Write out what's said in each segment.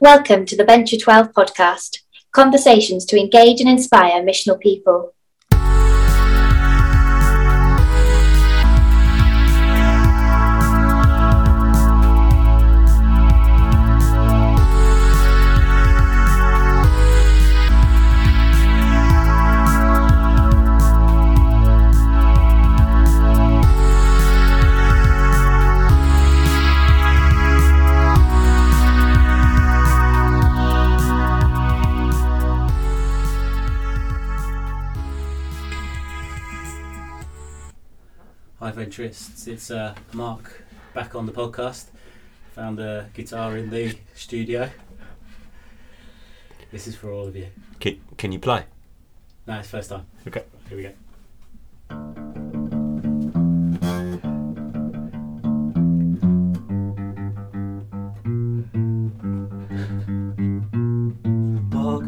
Welcome to the Venture 12 podcast, conversations to engage and inspire missional people. It's uh, Mark back on the podcast. Found a guitar in the studio. This is for all of you. Can, can you play? No, it's first time. Okay. Here we go.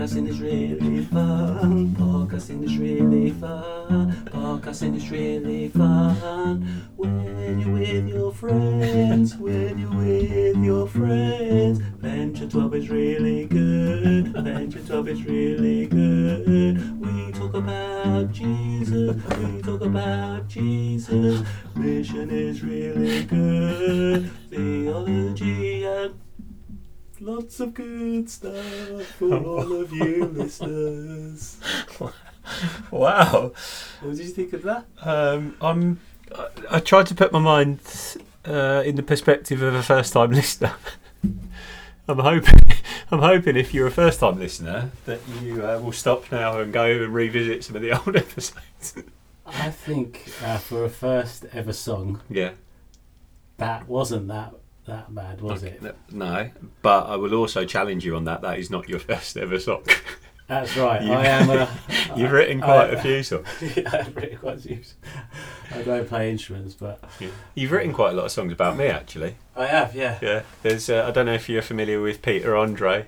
Podcasting is really fun. Podcasting is really fun. Podcasting is really fun. When you're with your friends, when you're with your friends. Venture 12 is really good. Venture 12 is really good. We talk about Jesus. We talk about Jesus. Mission is really good. Theology and Lots of good stuff for all of you listeners. Wow. What did you think of that? Um, I'm. I, I tried to put my mind uh, in the perspective of a first-time listener. I'm hoping. I'm hoping if you're a first-time listener that you uh, will stop now and go and revisit some of the old episodes. I think uh, for a first ever song, yeah. that wasn't that that bad, was Okay, it? no- but I will also challenge you on that. That is not your first ever song. That's right. You- I am. A, You've written quite I- a few songs. yeah, I've written quite a few. I don't play instruments, but You've written quite a lot of songs about me, actually. I have. Yeah. Yeah, there's. Uh, I don't know if you're familiar with Peter Andre.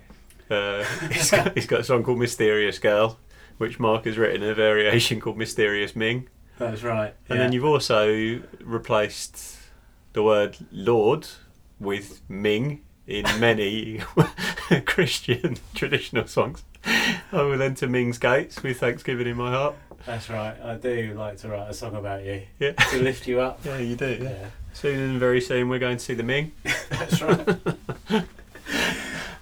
Uh, he's, got, he's got a song called "Mysterious Girl," which Mark has written a variation called "Mysterious Ming," That's right. and then you've also replaced the word "Lord" with "Ming" in many Christian traditional songs. I will enter Ming's gates with thanksgiving in my heart. That's right. I do like to write a song about you Yeah, to lift you up. yeah, you do. Yeah. Yeah. Soon and very soon, we're going to see the Ming. That's right.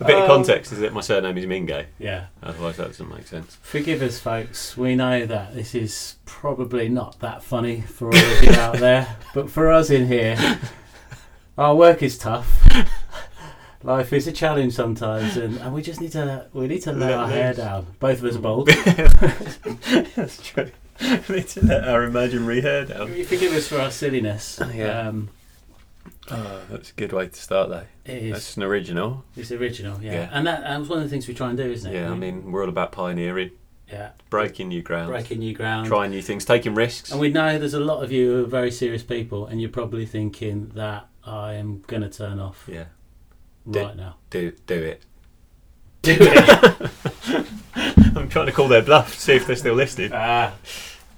A bit of Um, context is that my surname is Mingo. Yeah. Otherwise, that doesn't make sense. Forgive us, folks. We know that this is probably not that funny for all of you out there, but for us in here, our work is tough. Life is a challenge sometimes, and, and we just need to we need to let Let our hair down. Both of us are bald. That's true. We need to let our imaginary hair down. You Forgive us for our silliness. Yeah. Um, Oh, that's a good way to start, though. it is. That's an original. It's original, yeah. Yeah. And that and that's one of the things we try and do, isn't it? Yeah, I mean, we're all about pioneering, yeah, breaking new ground, breaking new ground. trying new things, taking risks. And we know there's a lot of you who are very serious people, and you're probably thinking that I am going to turn off Yeah, right now. do do it. Do it. I'm trying to call their bluff, see if they're still listening. ah,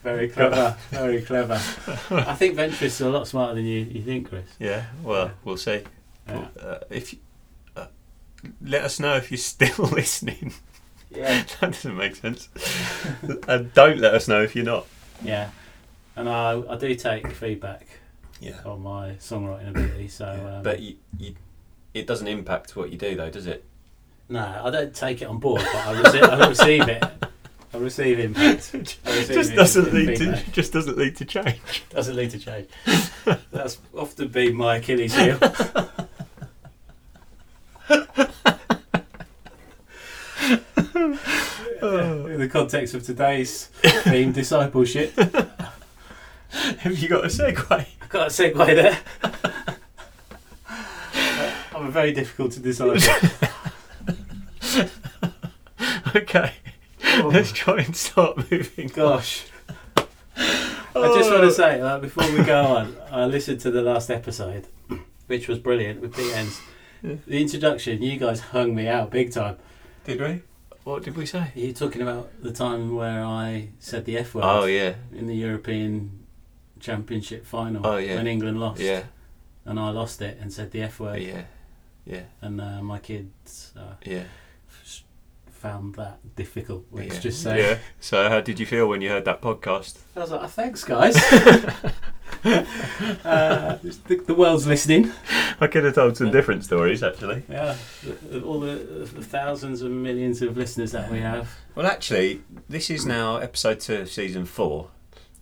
very clever. Very clever. I think Venturists are a lot smarter than you, you think, Chris. Yeah, well, we'll see. Yeah. Uh, if you, uh, let us know if you're still listening. Yeah. that doesn't make sense. and don't let us know if you're not. Yeah. And I, I do take feedback Yeah. on my songwriting ability, so. Yeah, Um, but you, you, it doesn't impact what you do, though, does it? no, I don't take it on board, but I, rece- I receive it. I receive impact. I receive just it doesn't in lead to feedback. just doesn't lead to change. Doesn't lead to change. That's often been my Achilles heel. In the context of today's theme, discipleship, Have you got a segue? I've got a segue there. I'm a very difficult to decide. okay, Oh, let's try and start moving. gosh. I just want to oh. say, like, before we go on, I listened to the last episode, which was brilliant with Pete Enns. Yeah. The introduction, you guys hung me out big time. Did we? What did we say? You're you talking about the time where I said the F word Oh yeah, in the European Championship final Oh, yeah. when England lost? yeah, And I lost it and said the F word. yeah. Yeah. and uh, my kids uh, Yeah. f- found that difficult. Let's yeah. just say. Yeah. So, how did you feel when you heard that podcast? I was like, "Oh, thanks, guys. uh, the, the world's listening. I could have told some different stories, actually. Yeah, all the, the thousands and millions of listeners that we have. Well, actually, this is now episode two of season four.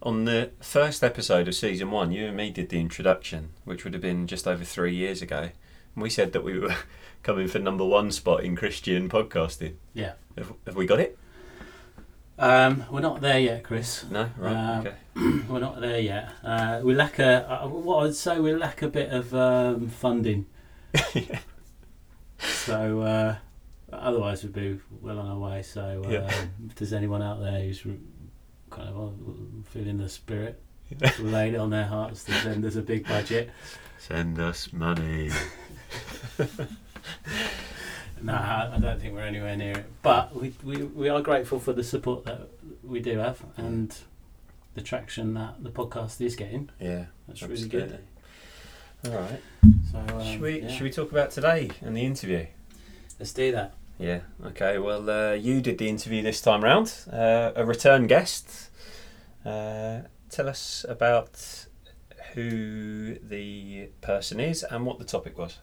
On the first episode of season one, you and me did the introduction, which would have been just over three years ago. And we said that we were coming for number one spot in Christian podcasting. Yeah. Have, have we got it? Um, we're not there yet, Chris. No? Right. Um, okay. We're not there yet. Uh, we lack a. Uh, what I'd say we lack a bit of um, funding. Yeah. So uh, otherwise we'd be well on our way. So uh, Yeah. if there's anyone out there who's kind of uh, feeling the spirit, Yeah. laid it on their hearts to send us a big budget. Send us money. No, I I don't think we're anywhere near it. But we, we, we are grateful for the support that we do have and the traction that the podcast is getting. Yeah. That's really good. All right. So um, should we yeah. should we talk about today and the interview? let's do that. Yeah. Okay. Well, uh, you did the interview this time round. Uh, a return guest. Uh, tell us about who the person is and what the topic was.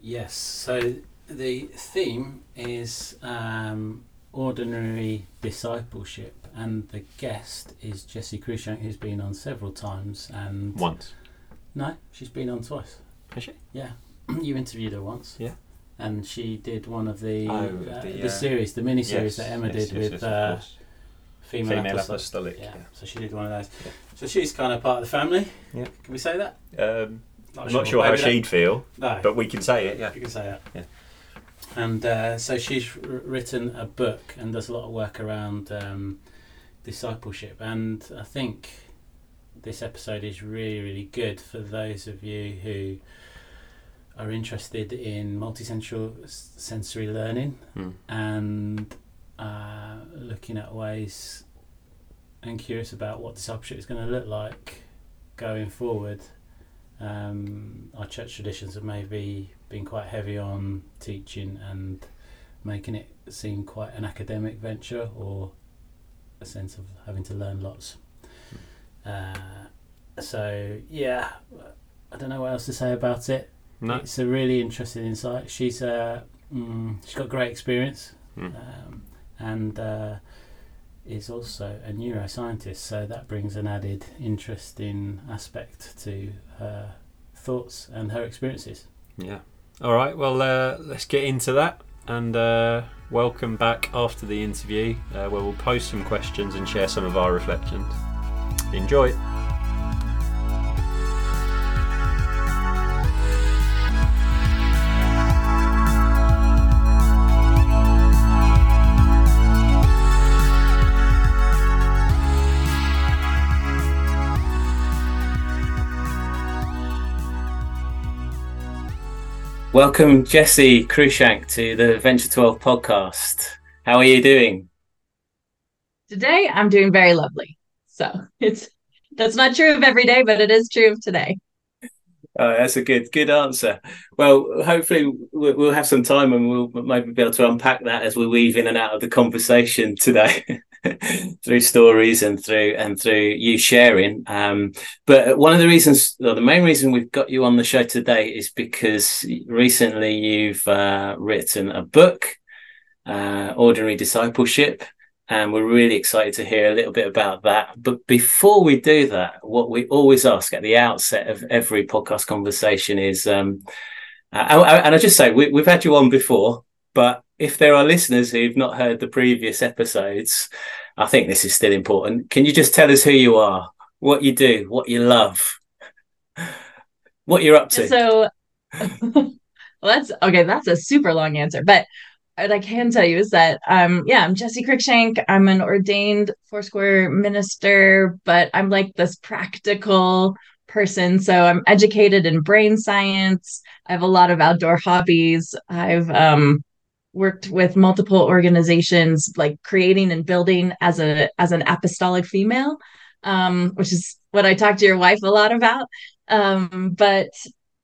Yes. So the theme is um, ordinary discipleship, and the guest is Jessie Cruickshank, who's been on several times. And Once. no, she's been on twice. Has she? Yeah, you interviewed her once. Yeah. And she did one of the Oh, uh, the, the, uh, series, the mini series that Emma did with of uh, female, female apostles. apostolic. Yeah. Yeah. So she did one of those. Yeah. So she's kind of part of the family. Yeah. Can we say that? Um, I'm not sure how she'd feel, No. but we can say it. Yeah. You can say that. Yeah. And uh, so she's r- written a book and does a lot of work around um, discipleship. And I think this episode is really, really good for those of you who are interested in multisensory sensory learning Hmm. and uh, looking at ways and curious about what discipleship is going to look like going forward. Um, our church traditions have maybe been quite heavy on teaching and making it seem quite an academic venture or a sense of having to learn lots. Uh, so yeah, I don't know what else to say about it. No. It's a really interesting insight. She's uh, mm, she's got great experience Hmm. um, and uh, is also a neuroscientist, so that brings an added interesting aspect to her thoughts and her experiences. Yeah. All right. Well, uh, let's get into that and uh, welcome back after the interview, uh, where we'll post some questions and share some of our reflections. Enjoy. Welcome, Jessie Cruickshank, to the Venture 12 podcast. How are you doing? Today I'm doing very lovely. So it's that's not true of every day, but it is true of today. Oh, that's a good good answer. Well, hopefully we'll, we'll have some time and we'll maybe be able to unpack that as we weave in and out of the conversation today through stories and through and through you sharing. Um, but one of the reasons, or the main reason we've got you on the show today is because recently you've uh, written a book, uh, Ordinary Discipleship. And we're really excited to hear a little bit about that. But before we do that, what we always ask at the outset of every podcast conversation is, um, uh, and and I just say we, we've had you on before, but if there are listeners who've not heard the previous episodes, I think this is still important. Can you just tell us who you are, what you do, what you love, what you're up to? So that's okay, that's a super long answer, but what I can tell you is that um yeah, I'm Jessie Cruickshank. I'm an ordained Foursquare minister, but I'm like this practical person. So I'm educated in brain science. I have a lot of outdoor hobbies. I've um worked with multiple organizations like creating and building as a as an apostolic female um which is what i talk to your wife a lot about um but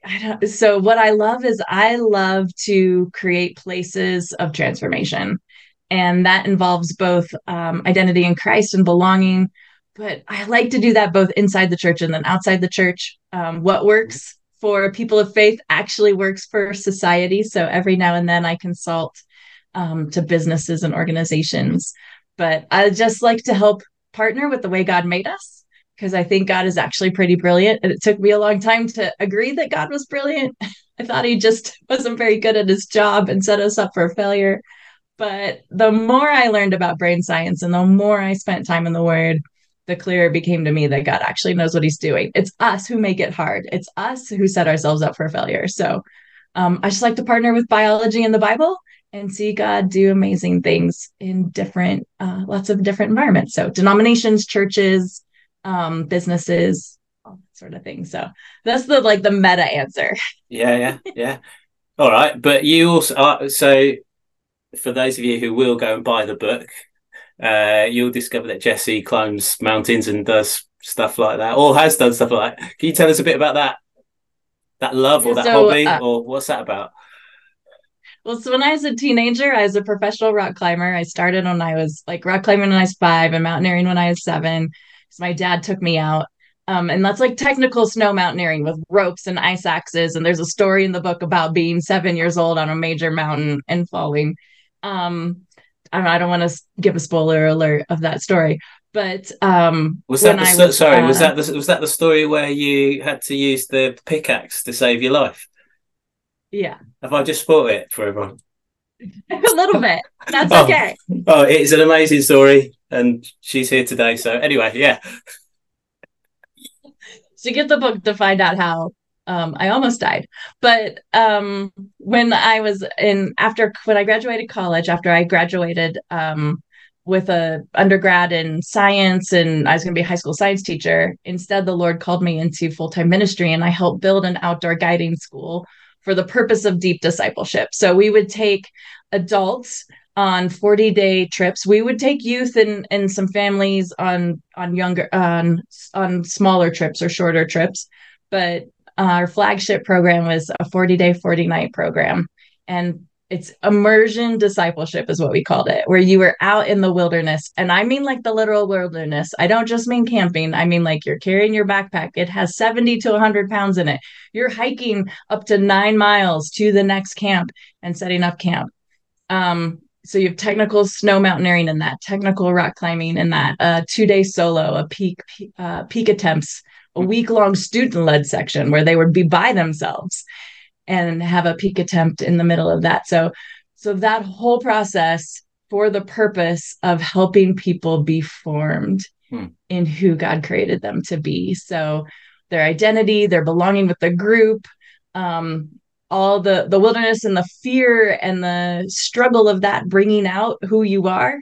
I don't, so what I love is I love to create places of transformation, and that involves both um, identity in Christ and belonging. But I like to do that both inside the church and then outside the church. Um, what works for people of faith actually works for society. So every now and then I consult um, to businesses and organizations. But I just like to help partner with the way God made us because I think God is actually pretty brilliant. And it took me a long time to agree that God was brilliant. I thought he just wasn't very good at his job and set us up for failure. But the more I learned about brain science and the more I spent time in the Word, the clearer it became to me that God actually knows what he's doing. It's us who make it hard, it's us who set ourselves up for failure. So um, I just like to partner with biology and the Bible and see God do amazing things in different, uh, lots of different environments. So denominations, churches, um, businesses, all that sort of thing. So that's the like the meta answer. Yeah, yeah, yeah. All right, but you also uh, so for those of you who will go and buy the book, uh, you'll discover that Jessie climbs mountains and does stuff like that, or has done stuff like that. Can you tell us a bit about that? That love or that so, hobby, uh, or what's that about? Well, so when I was a teenager, I was a professional rock climber. I started when I was like rock climbing when I was five and mountaineering when I was seven my dad took me out. Um, and that's like technical snow mountaineering with ropes and ice axes. And there's a story in the book about being seven years old on a major mountain and falling. Um, I don't want to give a spoiler alert of that story, but um, was that the, was, sorry? Uh, was that the, was that the story where you had to use the pickaxe to save your life? Yeah. Have I just spoiled it for everyone? a little bit. That's oh, okay. Oh, it's an amazing story and she's here today. So anyway, yeah. So get the book to find out how um, I almost died. But um, when I was in after when I graduated college, after I graduated um, with a undergrad in science and I was going to be a high school science teacher, instead the Lord called me into full time ministry and I helped build an outdoor guiding school for the purpose of deep discipleship. So we would take adults on 40 day trips we would take youth and and some families on on younger on on smaller trips or shorter trips but our flagship program was a 40 day 40 night program. And it's immersion discipleship is what we called it where you were out in the wilderness. And i mean like the literal wilderness. I don't just mean camping. I mean like you're carrying your backpack. It has 70 to 100 pounds in it. You're hiking up to nine miles to the next camp and setting up camp. Um, so you have technical snow mountaineering in that, technical rock climbing in that, uh, two day solo, a peak uh, peak attempts, a week long student led section where they would be by themselves and have a peak attempt in the middle of that. So so that whole process for the purpose of helping people be formed hmm. in who God created them to be. So their identity, their belonging with the group, um, all the the wilderness and the fear and the struggle of that bringing out who you are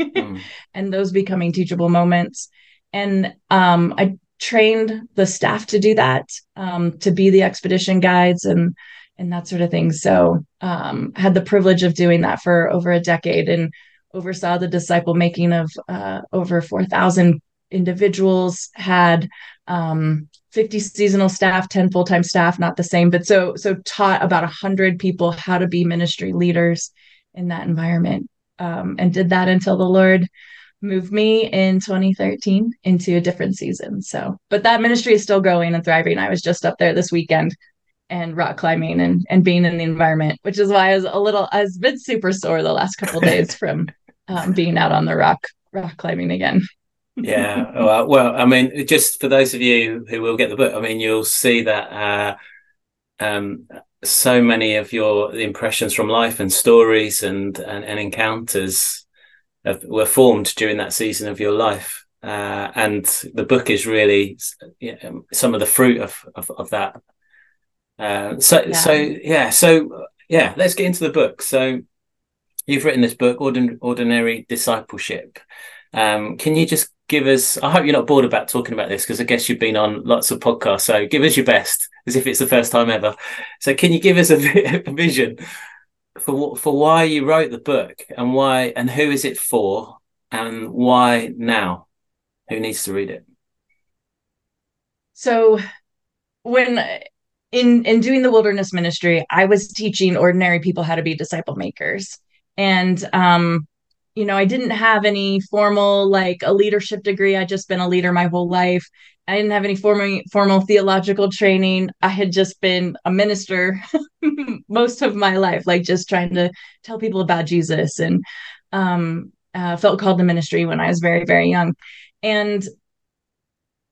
mm. and those becoming teachable moments and um, i trained the staff to do that um, to be the expedition guides and and that sort of thing. So um, had the privilege of doing that for over a decade and oversaw the disciple making of uh, over 4000 individuals had um, 50 seasonal staff 10 full-time staff not the same but so so taught about 100 people how to be ministry leaders in that environment um, and did that until the lord moved me in 2013 into a different season so but that ministry is still growing and thriving i was just up there this weekend and rock climbing and and being in the environment which is why i was a little i was been super sore the last couple days from um, being out on the rock rock climbing again yeah. Well, well, I mean, just for those of you who will get the book, I mean, you'll see that uh, um, so many of your impressions from life and stories and and, and encounters have, were formed during that season of your life. Uh, and the book is really you know, some of the fruit of of, of that. Uh, so yeah. so yeah so yeah let's get into the book. So you've written this book, Ordin- Ordinary Discipleship. Um, can you just give us i hope you're not bored about talking about this because i guess you've been on lots of podcasts so give us your best as if it's the first time ever so can you give us a, a vision for what for why you wrote the book and why and who is it for and why now who needs to read it so when in in doing the wilderness ministry, I was teaching ordinary people how to be disciple makers. And um, you know, I didn't have any formal like a leadership degree. I'd just been a leader my whole life. I didn't have any formal formal theological training. I had just been a minister most of my life, like just trying to tell people about Jesus and um, uh, felt called to ministry when I was very, very young. And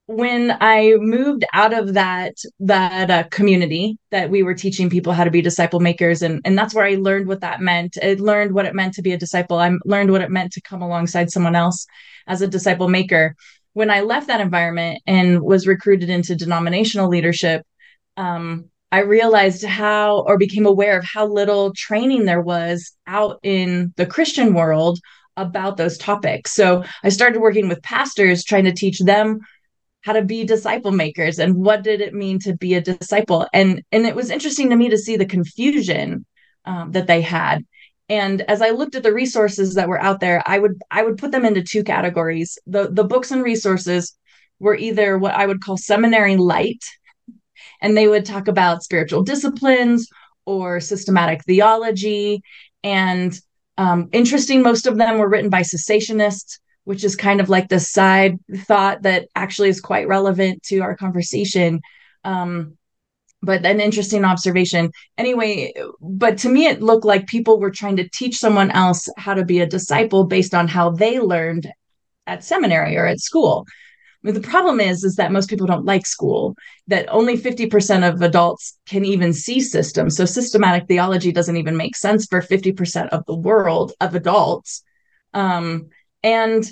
when I moved out of that that uh, community that we were teaching people how to be disciple makers, and and that's where I learned what that meant. I learned what it meant to be a disciple. I learned what it meant to come alongside someone else as a disciple maker. When I left that environment and was recruited into denominational leadership, um, I realized how or became aware of how little training there was out in the Christian world about those topics. So I started working with pastors, trying to teach them how to be disciple makers and what did it mean to be a disciple and and it was interesting to me to see the confusion um, that they had and as i looked at the resources that were out there i would i would put them into two categories the the books and resources were either what i would call seminary light and they would talk about spiritual disciplines or systematic theology and um, interesting most of them were written by cessationists which is kind of like the side thought that actually is quite relevant to our conversation. Um, but an interesting observation. Anyway, but to me, it looked like people were trying to teach someone else how to be a disciple based on how they learned at seminary or at school. The problem is, is that most people don't like school. That only 50% of adults can even see systems. So systematic theology doesn't even make sense for 50% of the world of adults. Um, and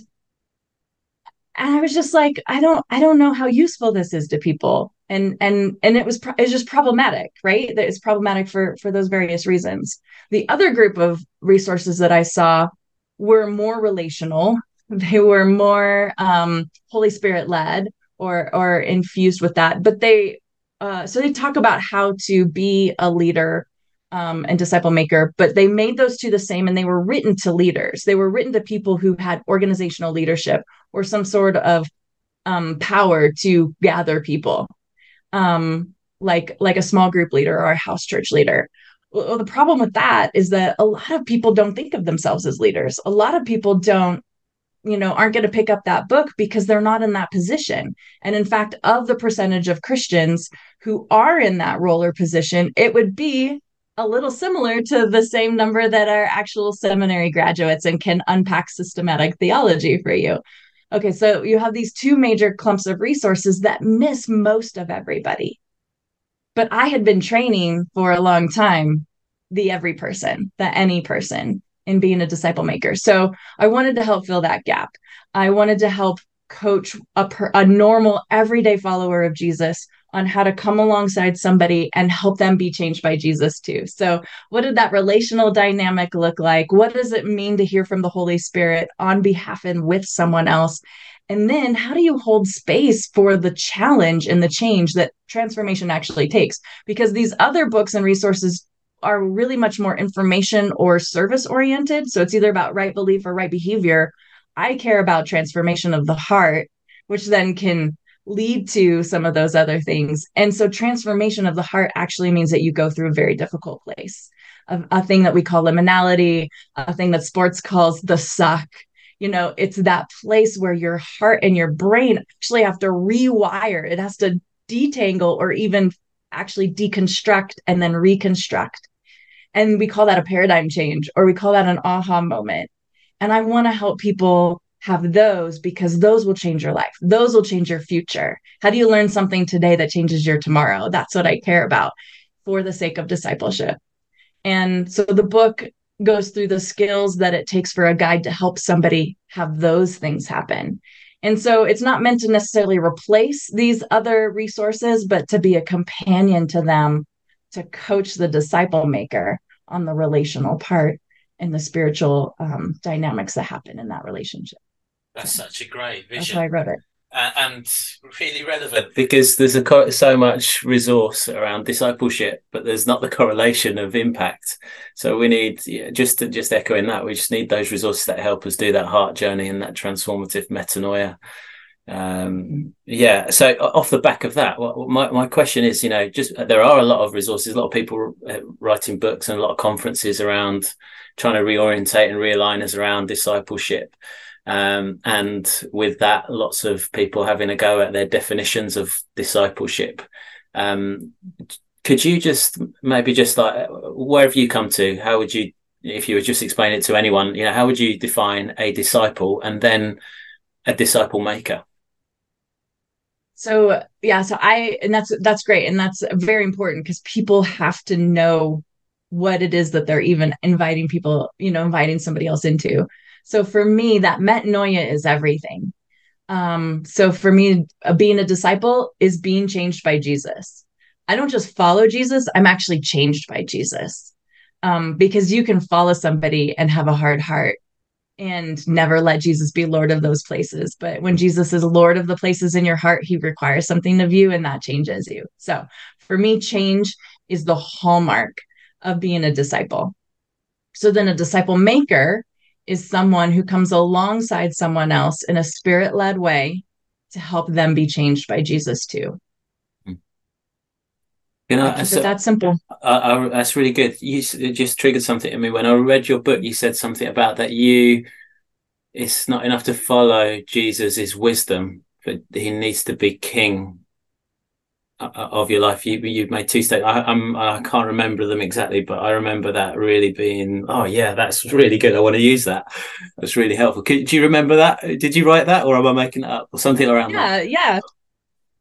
and I was just like, I don't, I don't know how useful this is to people, and and and it was pro- it's just problematic, right? That it's problematic for for those various reasons. The other group of resources that I saw were more relational. They were more um, Holy Spirit led or or infused with that, but they uh, so they talk about how to be a leader um, and disciple maker, but they made those two the same and they were written to leaders. They were written to people who had organizational leadership or some sort of um, power to gather people, um, like like a small group leader or a house church leader. Well, the problem with that is that a lot of people don't think of themselves as leaders. A lot of people don't you know aren't going to pick up that book because they're not in that position and in fact of the percentage of christians who are in that role or position it would be a little similar to the same number that are actual seminary graduates and can unpack systematic theology for you. Okay, so you have these two major clumps of resources that miss most of everybody. But I had been training for a long time the every person, the any person in being a disciple maker. So I wanted to help fill that gap. I wanted to help coach a, per, a normal everyday follower of Jesus on how to come alongside somebody and help them be changed by Jesus too. So, what did that relational dynamic look like? What does it mean to hear from the Holy Spirit on behalf and with someone else? And then, how do you hold space for the challenge and the change that transformation actually takes? Because these other books and resources are really much more information or service oriented. So, it's either about right belief or right behavior. I care about transformation of the heart, which then can lead to some of those other things. And so transformation of the heart actually means that you go through a very difficult place. A, a thing that we call liminality, a thing that sports calls the suck. You know, it's that place where your heart and your brain actually have to rewire. It has to detangle or even actually deconstruct and then reconstruct. And we call that a paradigm change or we call that an aha moment. And I want to help people have those because those will change your life. Those will change your future. How do you learn something today that changes your tomorrow? That's what I care about for the sake of discipleship. And so the book goes through the skills that it takes for a guide to help somebody have those things happen. And so it's not meant to necessarily replace these other resources, but to be a companion to them to coach the disciple maker on the relational part and the spiritual um, dynamics that happen in that relationship. That's such a great vision. That's why I wrote it. Uh, and really relevant because there's a co- so much resource around discipleship, but there's not the correlation of impact. So we need yeah, just to just echoing that, we just need those resources that help us do that heart journey and that transformative metanoia. um yeah so off the back of that my, my question is you know just there are a lot of resources a lot of people uh, writing books and a lot of conferences around trying to reorientate and realign us around discipleship um, and with that lots of people having a go at their definitions of discipleship. Um, could you just maybe just like where have you come to? How would you if you were just explain it to anyone you know how would you define a disciple and then a disciple maker? So yeah so i and that's that's great. And that's very important because people have to know what it is that they're even inviting people you know inviting somebody else into so for me that metanoia is everything um so for me uh, being a disciple is being changed by jesus i don't just follow jesus i'm actually changed by jesus um because you can follow somebody and have a hard heart and never let Jesus be Lord of those places. But when Jesus is Lord of the places in your heart, he requires something of you and that changes you. So for me, change is the hallmark of being a disciple. So then a disciple maker is someone who comes alongside someone else in a spirit led way to help them be changed by Jesus too. You know, that's, that simple. I, I, that's really good. You just triggered something in me when I read your book. You said something about that you. It's not enough to follow Jesus' wisdom, but he needs to be king of your life. You you've made two statements. I, I'm I can't remember them exactly, but I remember that really being. Oh yeah, that's really good. I want to use that. That's really helpful. Could, do you remember that? Did you write that, or am I making it up, or something around yeah, that? Yeah, yeah.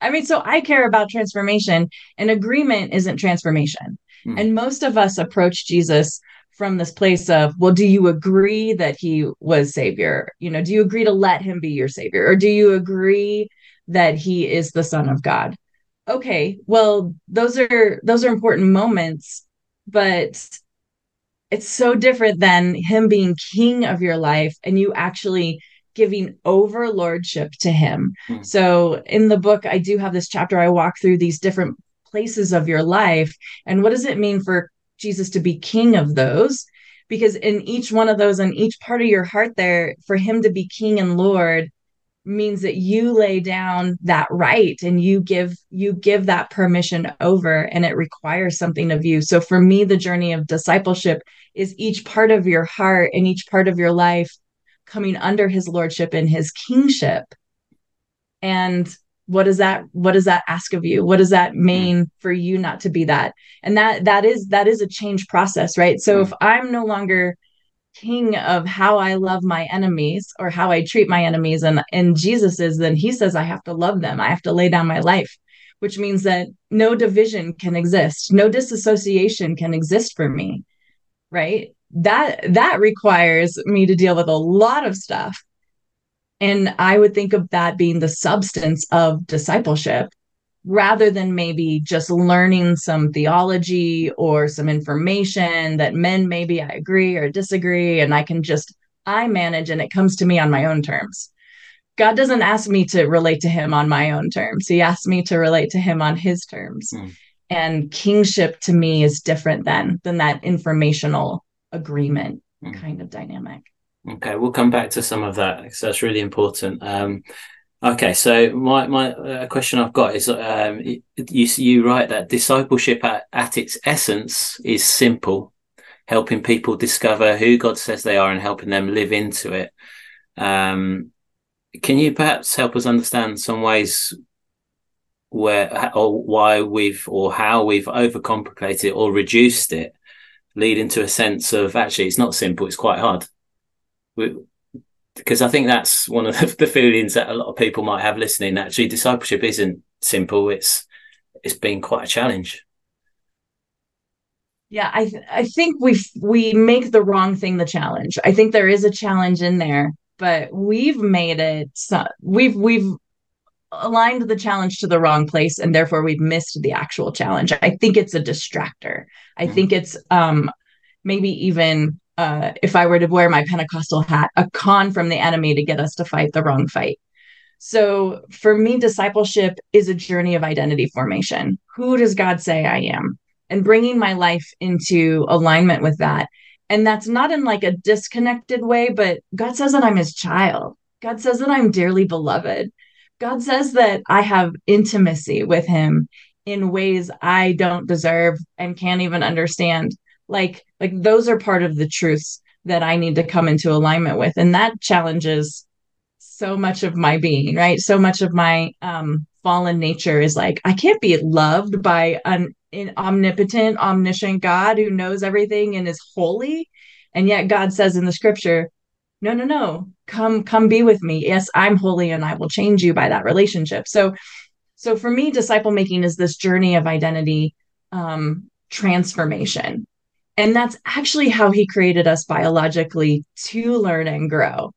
I mean, so I care about transformation, and agreement isn't transformation. Mm. And most of us approach Jesus from this place of, well, do you agree that he was savior? You know, do you agree to let him be your savior? Or do you agree that he is the son of God? Okay, well, those are those are important moments, but it's so different than him being king of your life and you actually giving over lordship to him. Mm. So in the book, I do have this chapter I walk through these different places of your life. And what does it mean for Jesus to be king of those? Because in each one of those, in each part of your heart, there, for him to be king and Lord means that you lay down that right and you give you give that permission over and it requires something of you. So for me the journey of discipleship is each part of your heart and each part of your life coming under his lordship and his kingship. And what does that what does that ask of you? What does that mm. mean for you not to be that? And that that is that is a change process right? So if i'm no longer king of how i love my enemies or how i treat my enemies and and jesus is then he says i have to love them. I have to lay down my life which means that no division can exist. No disassociation can exist for me right? That that requires me to deal with a lot of stuff. And i would think of that being the substance of discipleship rather than maybe just learning some theology or some information that men maybe i agree or disagree and i can just i manage and it comes to me on my own terms god doesn't ask me to relate to him on my own terms he asks me to relate to him on his terms mm. and kingship to me is different than than that informational agreement mm. kind of dynamic. Okay, we'll come back to some of that because that's really important. Um, okay, so my my uh, question I've got is um, you you write that discipleship at, at its essence is simple, helping people discover who God says they are and helping them live into it. Um, can you perhaps help us understand some ways where or why we've or how we've overcomplicated or reduced it leading to a sense of actually it's not simple, it's quite hard. We, because I think that's one of the, the, feelings that a lot of people might have listening. Actually, discipleship isn't simple. It's it's been quite a challenge. Yeah, I th- I think we we make the wrong thing the challenge. I think there is a challenge in there, but we've made it. So, we've we've aligned the challenge to the wrong place and therefore we've missed the actual challenge i think it's a distractor i mm-hmm. think it's um maybe even uh if i were to wear my pentecostal hat a con from the enemy to get us to fight the wrong fight. So for me discipleship is a journey of identity formation. Who does god say i am? And bringing my life into alignment with that. And that's not in like a disconnected way but god says that i'm his child. God says that i'm dearly beloved. God says that I have intimacy with him in ways I don't deserve and can't even understand. Like like those are part of the truths that I need to come into alignment with and that challenges so much of my being, right? So much of my um fallen nature is like I can't be loved by an, an omnipotent, omniscient God who knows everything and is holy. And yet God says in the scripture, no, no, no, come, come be with me. Yes, I'm holy and I will change you by that relationship. So, so for me, disciple making is this journey of identity um, transformation. And that's actually how he created us biologically to learn and grow.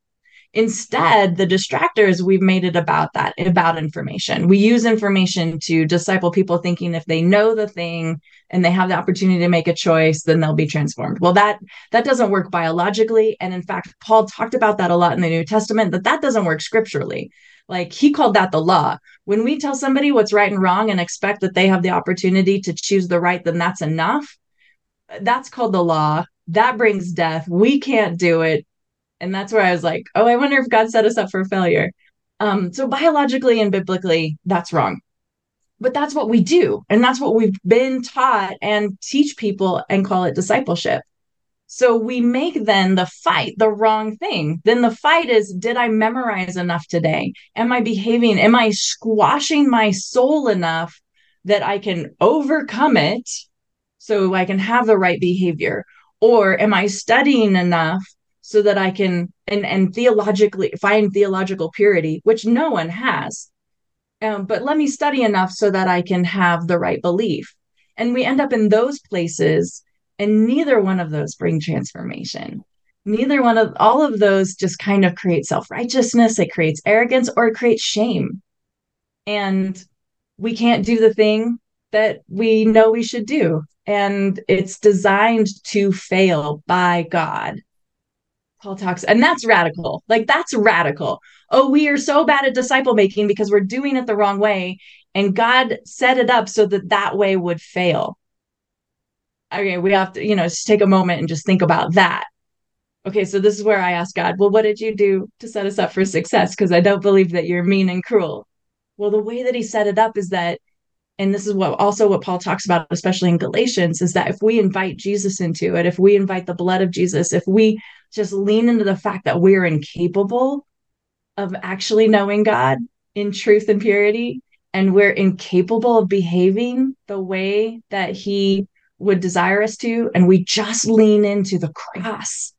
Instead, the distractors, we've made it about that, about information. We use information to disciple people thinking if they know the thing and they have the opportunity to make a choice, then they'll be transformed. Well, that that doesn't work biologically. And in fact, Paul talked about that a lot in the New Testament, that that doesn't work scripturally. Like he called that the law. When we tell somebody what's right and wrong and expect that they have the opportunity to choose the right, then that's enough. That's called the law. That brings death. We can't do it and that's where I was like, oh, I wonder if God set us up for failure. Um, so biologically and biblically, that's wrong. But that's what we do. And that's what we've been taught and teach people and call it discipleship. So we make then the fight the wrong thing. Then the fight is did I memorize enough today? Am I behaving? Am I squashing my soul enough that I can overcome it so I can have the right behavior? Or am I studying enough so that I can and and theologically find theological purity, which no one has. Um, but let me study enough so that I can have the right belief. And we end up in those places, and neither one of those bring transformation. Neither one of all of those just kind of create self righteousness, it creates arrogance, or it creates shame. And we can't do the thing that we know we should do. And it's designed to fail by God. Paul talks, and that's radical. Like that's radical. Oh, we are so bad at disciple making because we're doing it the wrong way, and God set it up so that that way would fail. Okay, we have to, you know, just take a moment and just think about that. Okay, so this is where I ask God, well, what did you do to set us up for success? Because I don't believe that you're mean and cruel. Well, the way that He set it up is that and this is what also what Paul talks about, especially in Galatians, is that if we invite Jesus into it, if we invite the blood of Jesus, if we just lean into the fact that we're incapable of actually knowing God in truth and purity, and we're incapable of behaving the way that He would desire us to, and we just lean into the cross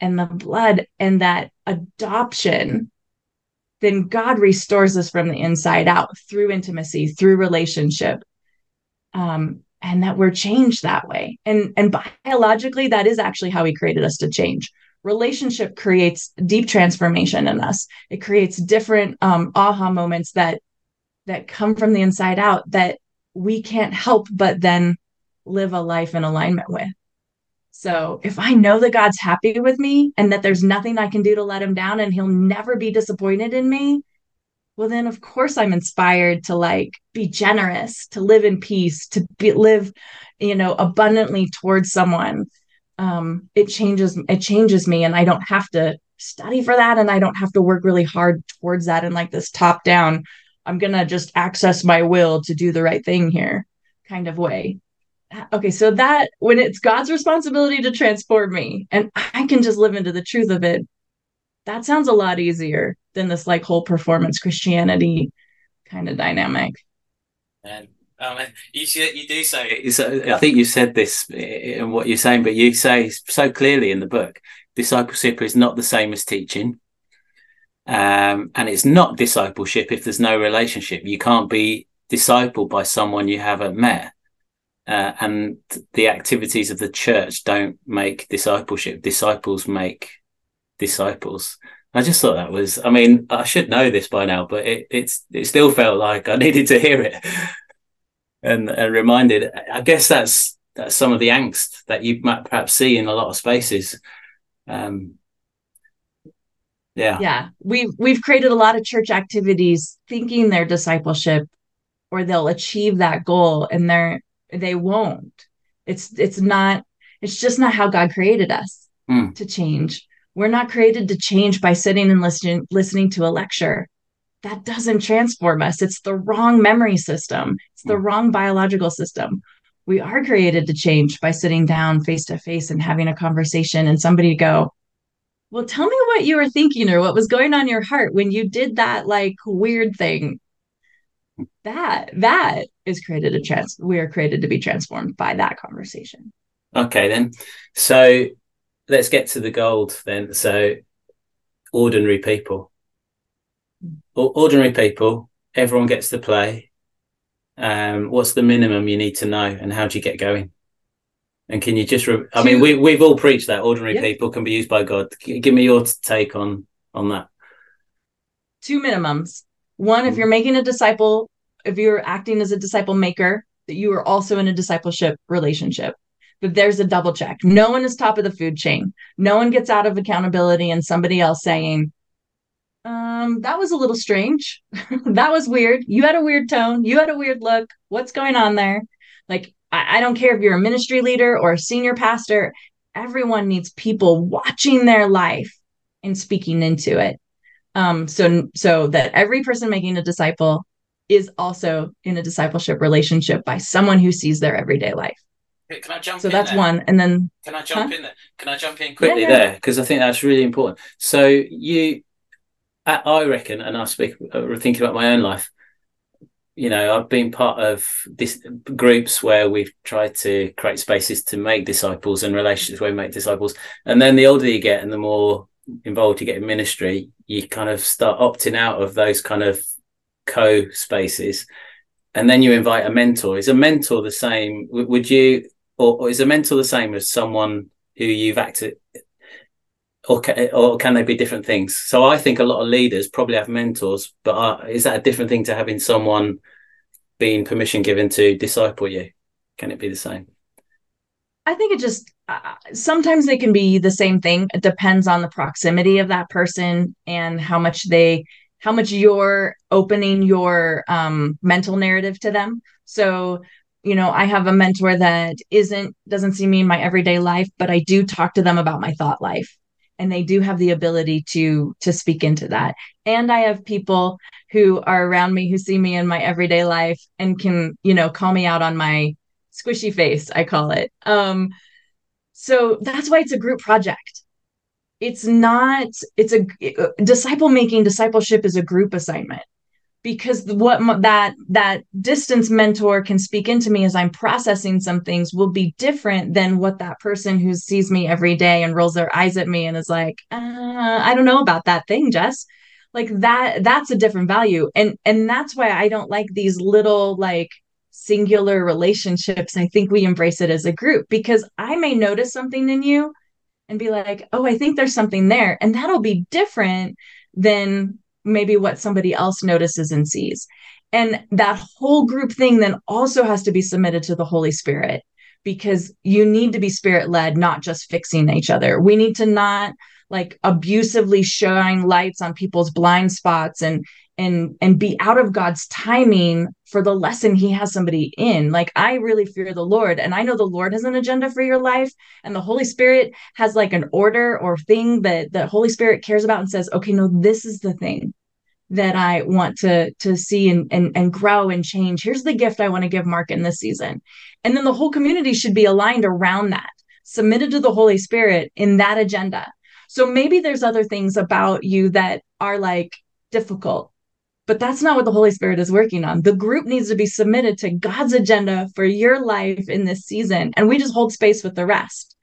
and the blood and that adoption then God restores us from the inside out through intimacy, through relationship. Um, and that we're changed that way. And and biologically, that is actually how he created us to change. Relationship creates deep transformation in us. It creates different um, aha moments that that come from the inside out that we can't help but then live a life in alignment with. So if I know that God's happy with me and that there's nothing I can do to let him down and he'll never be disappointed in me, well then of course I'm inspired to like be generous, to live in peace, to be, live, you know, abundantly towards someone. Um, it changes it changes me and I don't have to study for that and I don't have to work really hard towards that in like this top down I'm going to just access my will to do the right thing here kind of way okay so that when it's god's responsibility to transform me and i can just live into the truth of it that sounds a lot easier than this like whole performance christianity kind of dynamic. And um, you, you do say i think you said this in what you're saying but you say so clearly in the book discipleship is not the same as teaching. Um, and it's not discipleship if there's no relationship. You can't be discipled by someone you haven't met uh, and the activities of the church don't make discipleship. Disciples make disciples. I just thought that was. I mean, I should know this by now, but it it's it still felt like I needed to hear it and, and reminded. I guess that's that's some of the angst that you might perhaps see in a lot of spaces. Um, yeah, yeah. We've we've created a lot of church activities thinking they're discipleship, or they'll achieve that goal, and they're they won't it's it's not it's just not how god created us mm. to change we're not created to change by sitting and listening listening to a lecture that doesn't transform us. It's the wrong memory system, it's the wrong biological system. We are created to change by sitting down face to face and having a conversation, and somebody to go, Well, tell me what you were thinking or what was going on in your heart when you did that like weird thing. That that is created to trans we are created to be transformed by that conversation. Okay, then. So let's get to the gold then. So, ordinary people. O- Ordinary people, everyone gets to play. Um, what's the minimum you need to know, and how do you get going? And can you just? Re- I mean, we we've all preached that ordinary people can be used by God. G- give me your take on on that. two minimums. One, if Mhm. you're making a disciple, if you're acting as a disciple maker, that you are also in a discipleship relationship. But there's a double check. No one is top of the food chain. No one gets out of accountability and somebody else saying, um, that was a little strange. that was weird. You had a weird tone. You had a weird look. What's going on there? Like, I, I don't care if you're a ministry leader or a senior pastor, everyone needs people watching their life and speaking into it um so so that every person making a disciple is also in a discipleship relationship by someone who sees their everyday life Can I jump so that's one and then Can I jump in there? Can I jump in quickly yeah. there? Because I think that's really important. So you, I, I reckon, and I speak uh, thinking about my own life. You know, I've been part of this groups where we've tried to create spaces to make disciples and relationships where we make disciples. And then the older you get and the more involved you get in ministry, you kind of start opting out of those kind of co spaces. And then you invite a mentor. Is a mentor the same? Would you or, or is a mentor the same as someone who you've acted or can, or can they be different things so i think a lot of leaders probably have mentors but uh, is that a different thing to having someone being permission given to disciple you can it be the same i think it just uh, sometimes they can be the same thing it depends on the proximity of that person and how much they how much you're opening your um, mental narrative to them. So you know i have a mentor that isn't doesn't see me in my everyday life but i do talk to them about my thought life. And they do have the ability to to speak into that. And i have people who are around me who see me in my everyday life and can you know call me out on my squishy face i call it. Um so that's why it's a group project it's not it's a disciple making discipleship is a group assignment. Because what that that distance mentor can speak into me as i'm processing some things will be different than what that person who sees me every day and rolls their eyes at me and is like uh, i don't know about that thing jess. Like that that's a different value. And and that's why i don't like these little like singular relationships. I think we embrace it as a group because i may notice something in you and be like oh i think there's something there and that'll be different than maybe what somebody else notices and sees. And that whole group thing then also has to be submitted to the Holy Spirit because you need to be spirit led, not just fixing each other. We need to not like abusively shine lights on people's blind spots and and and be out of God's timing for the lesson he has somebody in. Like I really fear the Lord and I know the Lord has an agenda for your life and the Holy Spirit has like an order or thing that the Holy Spirit cares about and says, "Okay, no, this is the thing that I want to to see and and and grow and change. Here's the gift I want to give Mark in this season." And then the whole community should be aligned around that, submitted to the Holy Spirit in that agenda. So maybe there's other things about you that are like difficult but that's not what the Holy Spirit is working on. The group needs to be submitted to God's agenda for your life in this season, and we just hold space with the rest.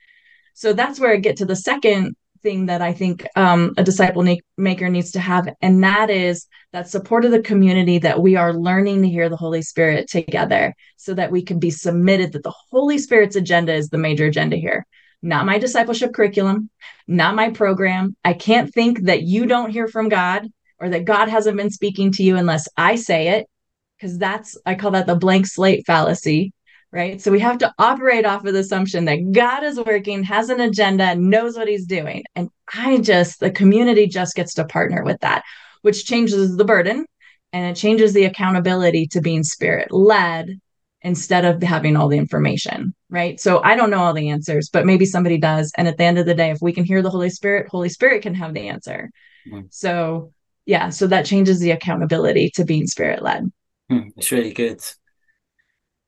So that's where I get to the second thing that I think um, a disciple maker needs to have, and that is that support of the community that we are learning to hear the Holy Spirit together so that we can be submitted that the Holy Spirit's agenda is the major agenda here. Not my discipleship curriculum, not my program. I can't think that you don't hear from God or that God hasn't been speaking to you unless I say it, because that's, I call that the blank slate fallacy, right? So we have to operate off of the assumption that God is working, has an agenda, knows what he's doing. And I just, the community just gets to partner with that, which changes the burden and it changes the accountability to being spirit led instead of having all the information, right? So I don't know all the answers, but maybe somebody does. And at the end of the day, if we can hear the Holy Spirit, Holy Spirit can have the answer. Mm. So yeah, so that changes the accountability to being spirit led. Hmm, it's really good.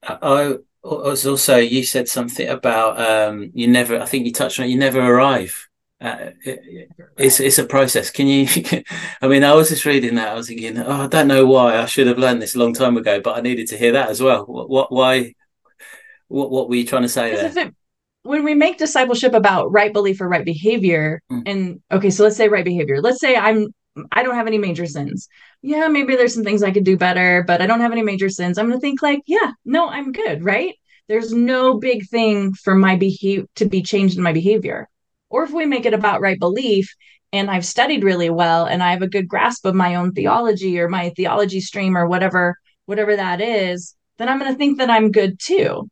I, I was also you said something about um, you never. I think you touched on it. You never arrive. Uh, it, it's it's a process. Can you? I mean, I was just reading that. I was thinking, oh, I don't know why. I should have learned this a long time ago, but I needed to hear that as well. What? what why? What? What were you trying to say there? It, when we make discipleship about right belief or right behavior, mm. and okay, so let's say right behavior. Let's say I'm I don't have any major sins. Yeah, maybe there's some things I could do better, but I don't have any major sins. I'm going to think like, yeah, no, I'm good, right? There's no big thing for my behavior to be changed in my behavior. Or if we make it about right belief and I've studied really well and I have a good grasp of my own theology or my theology stream or whatever whatever that is, then I'm going to think that I'm good too.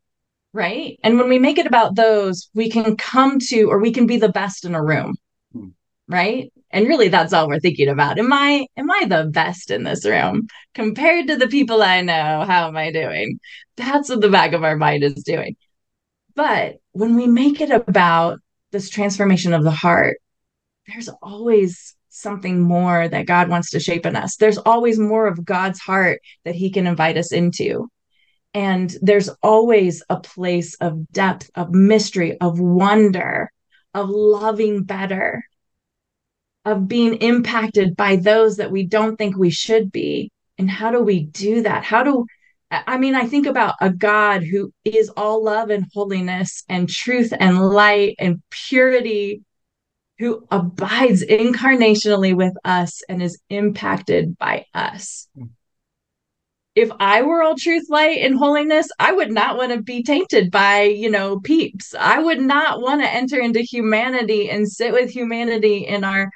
Right? And when we make it about those, we can come to or we can be the best in a room. Right? and really that's all we're thinking about. Am i am i the best in this room compared to the people i know? How am i doing? That's what the back of our mind is doing. But when we make it about this transformation of the heart there's always something more that god wants to shape in us. There's always more of god's heart that he can invite us into. And there's always a place of depth of mystery of wonder of loving better of being impacted by those that we don't think we should be. And how do we do that? How do I mean, I think about a God who is all love and holiness and truth and light and purity, who abides incarnationally with us and is impacted by us. Hmm. If I were all truth, light, and holiness, I would not want to be tainted by, you know, peeps. I would not want to enter into humanity and sit with humanity in our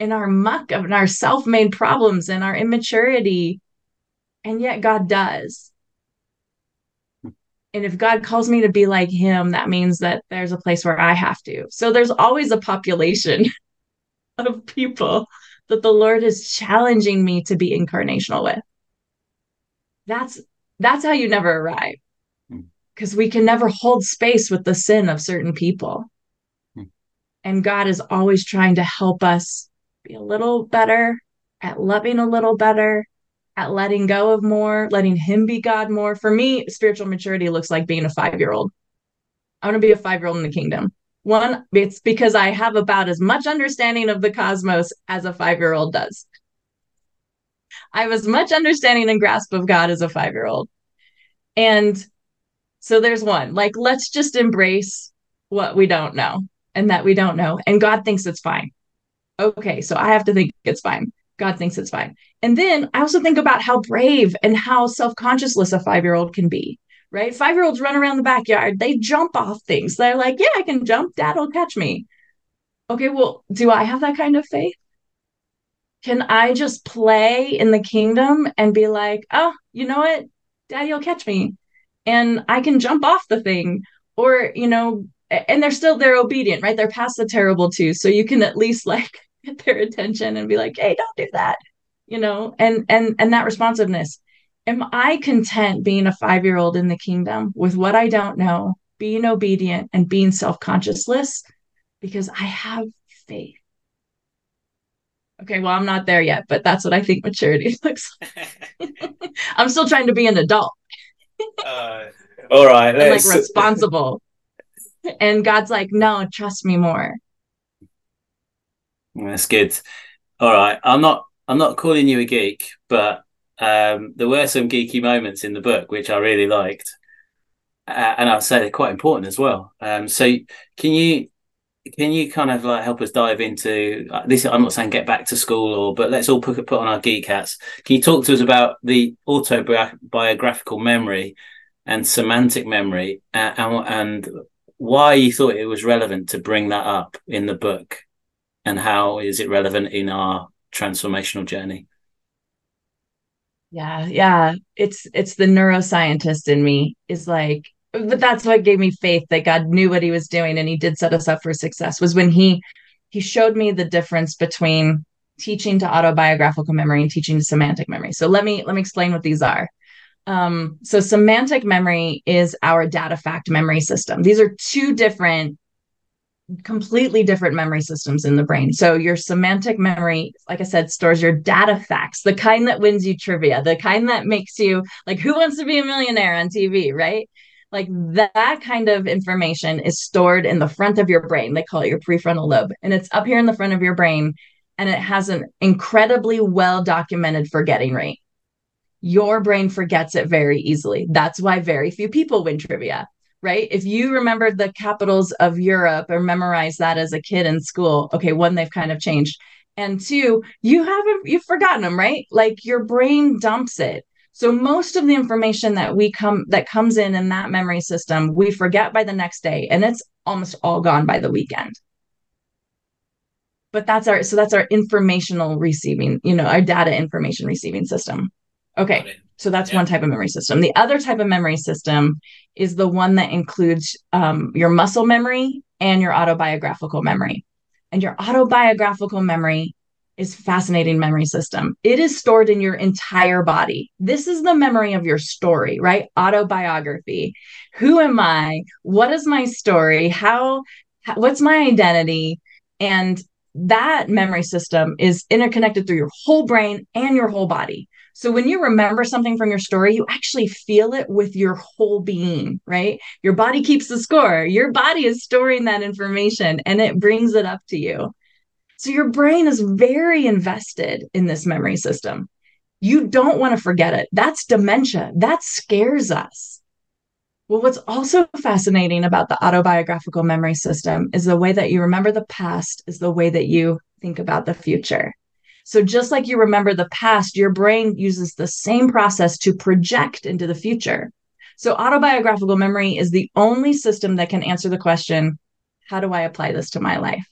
in our muck of our self-made problems and our immaturity. And yet god does. And if god calls me to be like him that means that there's a place where i have to. So there's always a population of people that the lord is challenging me to be incarnational with. That's that's how you never arrive. Because hmm. we can never hold space with the sin of certain people. Hmm. and god is always trying to help us be a little better at loving a little better, at letting go of more, letting Him be God more. For me, spiritual maturity looks like being a five year old. I want to be a five year old in the kingdom. One, it's because I have about as much understanding of the cosmos as a five year old does. I have as much understanding and grasp of God as a five year old. And so there's one, like, let's just embrace what we don't know and that we don't know. And God thinks it's fine okay, so I have to think it's fine. God thinks it's fine. And then I also think about how brave and how self consciousless a five year old can be, right? Five year olds run around the backyard, they jump off things. They're like, yeah, I can jump. Dad will catch me. Okay, well, do I have that kind of faith? Can I just play in the kingdom and be like, oh, you know what? Daddy will catch me and I can jump off the thing? Or, you know, and they're still they're obedient, right? They're past the terrible too. So you can at least like their attention and be like hey don't do that you know? And and and that responsiveness. Am i content being a 5 year old in the kingdom with what i don't know being obedient and being self-consciousless? Because i have faith. Okay well i'm not there yet but that's what i think maturity looks like. I'm still trying to be an adult. Uh, all right like responsible. And god's like no trust me more that's good. All right, I'm not I'm not calling you a geek, but um, there were some geeky moments in the book which I really liked, uh, and I'd say they're quite important as well. Um, so can you can you kind of like help us dive into uh, this? I'm not saying get back to school or, but let's all put put on our geek hats. Can you talk to us about the autobiographical memory and semantic memory, uh, and, and why you thought it was relevant to bring that up in the book? And how is it relevant in our transformational journey? Yeah yeah. It's it's the neuroscientist in me is like but that's what gave me faith that god knew what he was doing and he did set us up for success was when he he showed me the difference between teaching to autobiographical memory and teaching to semantic memory. So let me let me explain what these are. Um, so semantic memory is our data fact memory system. These are two different completely different memory systems in the brain. So your semantic memory, like I said, stores your data facts, the kind that wins you trivia, the kind that makes you like who wants to be a millionaire on TV, right? Like that kind of information is stored in the front of your brain. They call it your prefrontal lobe. And it's up here in the front of your brain and it has an incredibly well documented forgetting rate. Your brain forgets it very easily. That's why very few people win trivia right? If you remember the capitals of Europe or memorize that as a kid in school, okay, one, they've kind of changed. And two, you haven't, you've forgotten them, right? Like your brain dumps it. So most of the information that we come, that comes in in that memory system, we forget by the next day and it's almost all gone by the weekend. But that's our, so that's our informational receiving, you know, our data information receiving system. Okay. So that's yeah. one type of memory system. The other type of memory system is the one that includes um, your muscle memory and your autobiographical memory. And your autobiographical memory is fascinating memory system. It is stored in your entire body. This is the memory of your story, right? Autobiography. Who am I? What is my story? How, how what's my identity? And that memory system is interconnected through your whole brain and your whole body. So when you remember something from your story, you actually feel it with your whole being, right? Your body keeps the score. Your body is storing that information and it brings it up to you. So your brain is very invested in this memory system. You don't want to forget it. That's dementia. That scares us. Well, what's also fascinating about the autobiographical memory system is the way that you remember the past is the way that you think about the future. So, just like you remember the past, your brain uses the same process to project into the future. So, autobiographical memory is the only system that can answer the question how do I apply this to my life?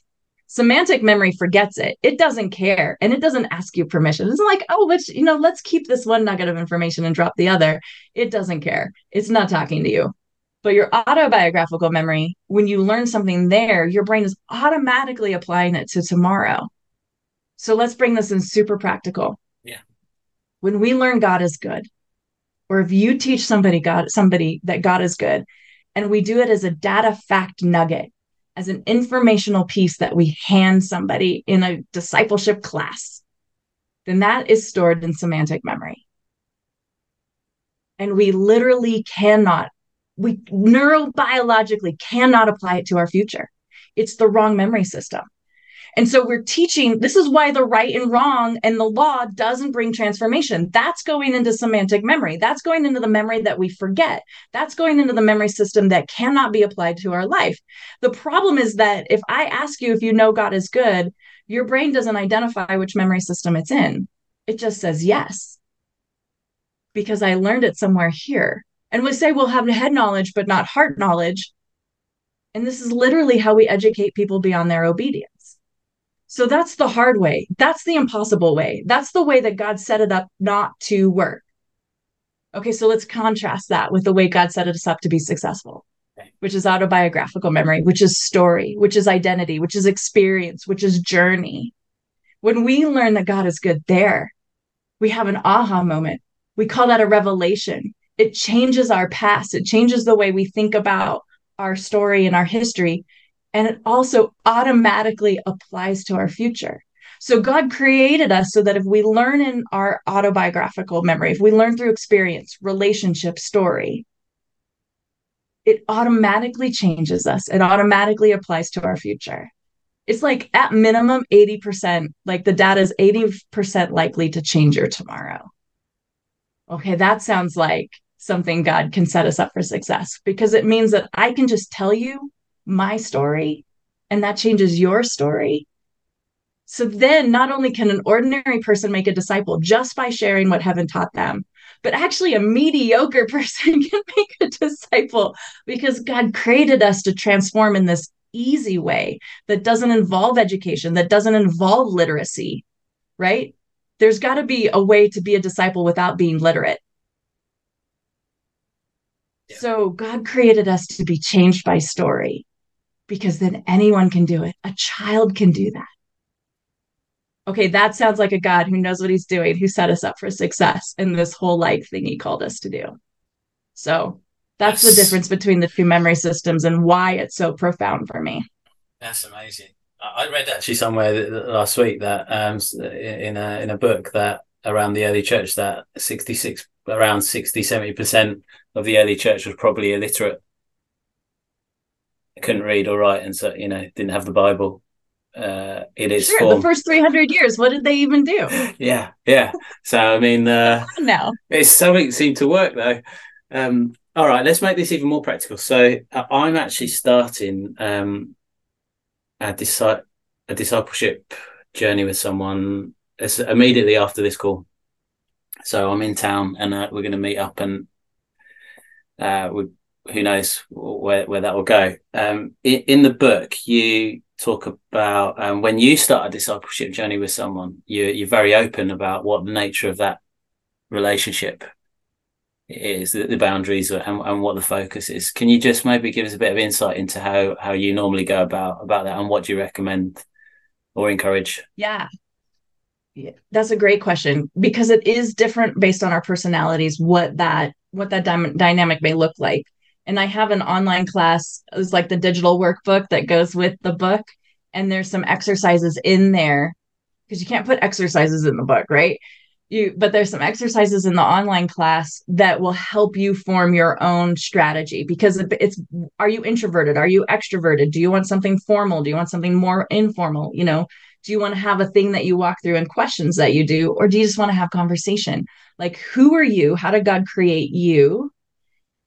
Semantic memory forgets it. It doesn't care and it doesn't ask you permission. It's like, oh, let's, you know, let's keep this one nugget of information and drop the other. It doesn't care. It's not talking to you. But your autobiographical memory, when you learn something there, your brain is automatically applying it to tomorrow. So let's bring this in super practical. Yeah. When we learn God is good, or if you teach somebody God somebody that God is good, and we do it as a data fact nugget, as an informational piece that we hand somebody in a discipleship class, then that is stored in semantic memory. And we literally cannot, we neurobiologically cannot apply it to our future. It's the wrong memory system. And so we're teaching this is why the right and wrong and the law doesn't bring transformation. That's going into semantic memory. That's going into the memory that we forget. That's going into the memory system that cannot be applied to our life. The problem is that if I ask you if you know God is good, your brain doesn't identify which memory system it's in. It just says yes. Because I learned it somewhere here. And we say we'll have head knowledge, but not heart knowledge. And this is literally how we educate people beyond their obedience. So that's the hard way. That's the impossible way. That's the way that God set it up not to work. Okay, so let's contrast that with the way God set us up to be successful, which is autobiographical memory, which is story, which is identity, which is experience, which is journey. When we learn that God is good there, we have an aha moment. We call that a revelation. It changes our past, it changes the way we think about our story and our history and it also automatically applies to our future. So God created us so that if we learn in our autobiographical memory, if we learn through experience, relationship, story, it automatically changes us. It automatically applies to our future. It's like at minimum 80%, like the data is 80% likely to change your tomorrow. Okay, that sounds like something God can set us up for success because it means that I can just tell you my story and that changes your story. So then not only can an ordinary person make a disciple just by sharing what heaven taught them, but actually a mediocre person can make a disciple because God created us to transform in this easy way that doesn't involve education, that doesn't involve literacy, right? There's got to be a way to be a disciple without being literate. Yeah. So God created us to be changed by story because then anyone can do it. A child can do that. Okay, that sounds like a God who knows what he's doing, who set us up for success in this whole life thing he called us to do. So that's yes. the difference between the two memory systems and why it's so profound for me. That's amazing. I read actually somewhere last week that um in a in a book that around the early church that 66 around 60 70 percent of the early church was probably illiterate couldn't read or write and so you know didn't have the bible uh its Sure, form the first 300 years, what did they even do? yeah yeah so i mean uh Now, it's something seemed to work though. Um, all right, let's make this even more practical. So uh, I'm actually starting um, a, disi- a discipleship journey with someone as immediately after this call. So I'm in town and uh, we're going to meet up and uh, we, who knows where, where that will go. Um, in, in the book, you talk about um, when you start a discipleship journey with someone, you, you're very open about what the nature of that relationship is, the, the boundaries and, and what the focus is. Can you just maybe give us a bit of insight into how, how you normally go about, about that and what do you recommend or encourage? yeah. Yeah, that's a great question because it is different based on our personalities what that what that dy- dynamic may look like. And I have an online class, it's like the digital workbook that goes with the book and there's some exercises in there because you can't put exercises in the book, right? You but there's some exercises in the online class that will help you form your own strategy because it's are you introverted? Are you extroverted? Do you want something formal? Do you want something more informal? You know, do you want to have a thing that you walk through and questions that you do or do you just want to have conversation like who are you how did god create you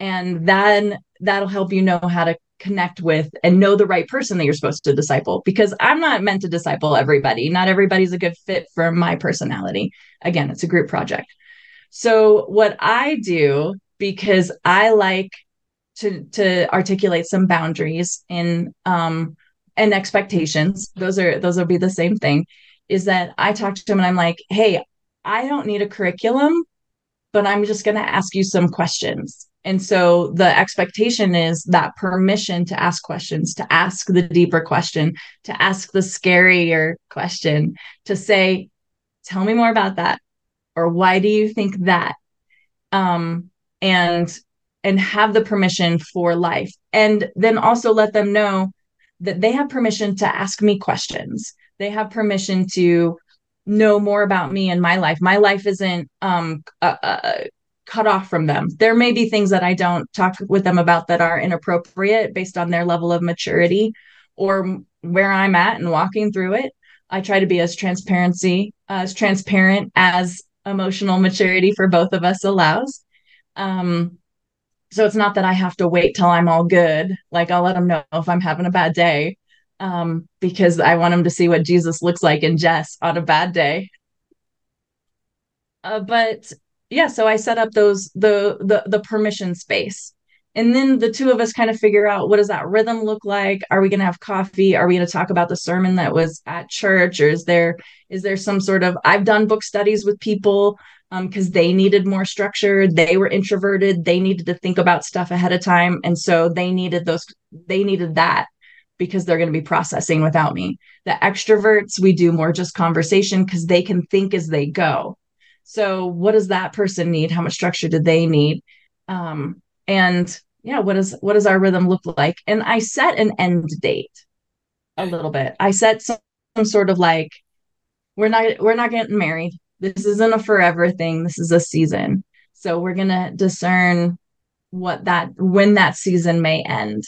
and then that'll help you know how to connect with and know the right person that you're supposed to disciple because i'm not meant to disciple everybody. Not everybody's a good fit for my personality. Again it's a group project. So what i do because i like to to articulate some boundaries in um and expectations those are those will be the same thing is that i talk to them and i'm like hey i don't need a curriculum but i'm just going to ask you some questions and so the expectation is that permission to ask questions to ask the deeper question to ask the scarier question to say tell me more about that or why do you think that? Um and and have the permission for life. And then also let them know that they have permission to ask me questions. They have permission to know more about me and my life. My life isn't um uh, uh, cut off from them there may be things that i don't talk with them about that are inappropriate based on their level of maturity or where i'm at and walking through it i try to be as transparency as transparent as emotional maturity for both of us allows um so it's not that I have to wait till I'm all good. Like I'll let them know if I'm having a bad day, um, because I want them to see what Jesus looks like in Jess on a bad day. Uh, but yeah, so I set up those the the the permission space, and then the two of us kind of figure out what does that rhythm look like. Are we going to have coffee? Are we going to talk about the sermon that was at church, or is there is there some sort of? I've done book studies with people because um, they needed more structure. They were introverted. They needed to think about stuff ahead of time, and so they needed those. They needed that because they're going to be processing without me. The extroverts, we do more just conversation because they can think as they go. So, what does that person need? How much structure do they need? Um, and yeah, what does what does our rhythm look like? And I set an end date a little bit. I set some, some sort of like we're not we're not getting married this isn't a forever thing this is a season so we're going to discern what that when that season may end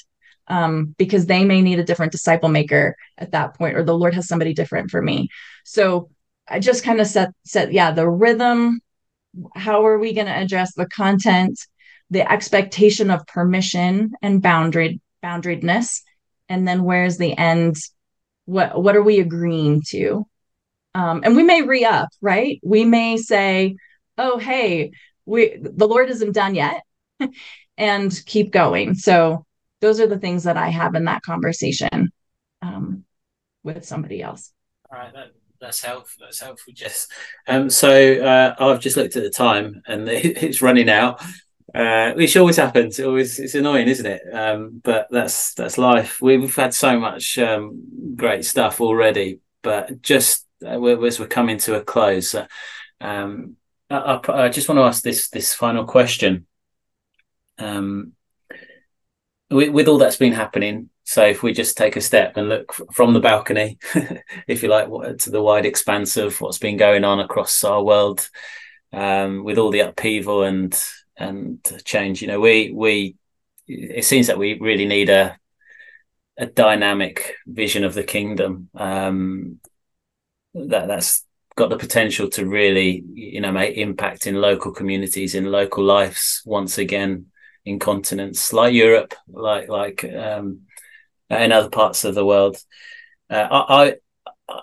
um, because they may need a different disciple maker at that point or the lord has somebody different for me so i just kind of set set yeah the rhythm. How are we going to address the content? The expectation of permission and boundary boundariedness and then where's the end? What what are we agreeing to? Um, and we may re-up right? We may say oh hey we the lord isn't done yet and keep going. So those are the things that i have in that conversation um, with somebody else. All right, that, that's helpful. That's helpful, Jess. Um, so uh, I've just looked at the time and it's running out. Uh, which always happens. It always it's annoying, isn't it? Um, but that's that's life. We've had so much um, great stuff already, but just uh, as we're coming to a close, uh, um, I, I, I, just want to ask this this final question. Um, with, with all that's been happening, So if we just take a step and look from the balcony, if you like, to the wide expanse of what's been going on across our world, um, with all the upheaval and and change, you know, we we it seems that we really need a a dynamic vision of the kingdom. Um, that that's got the potential to really you know make impact in local communities in local lives once again in continents like Europe like like um, in other parts of the world uh, I, I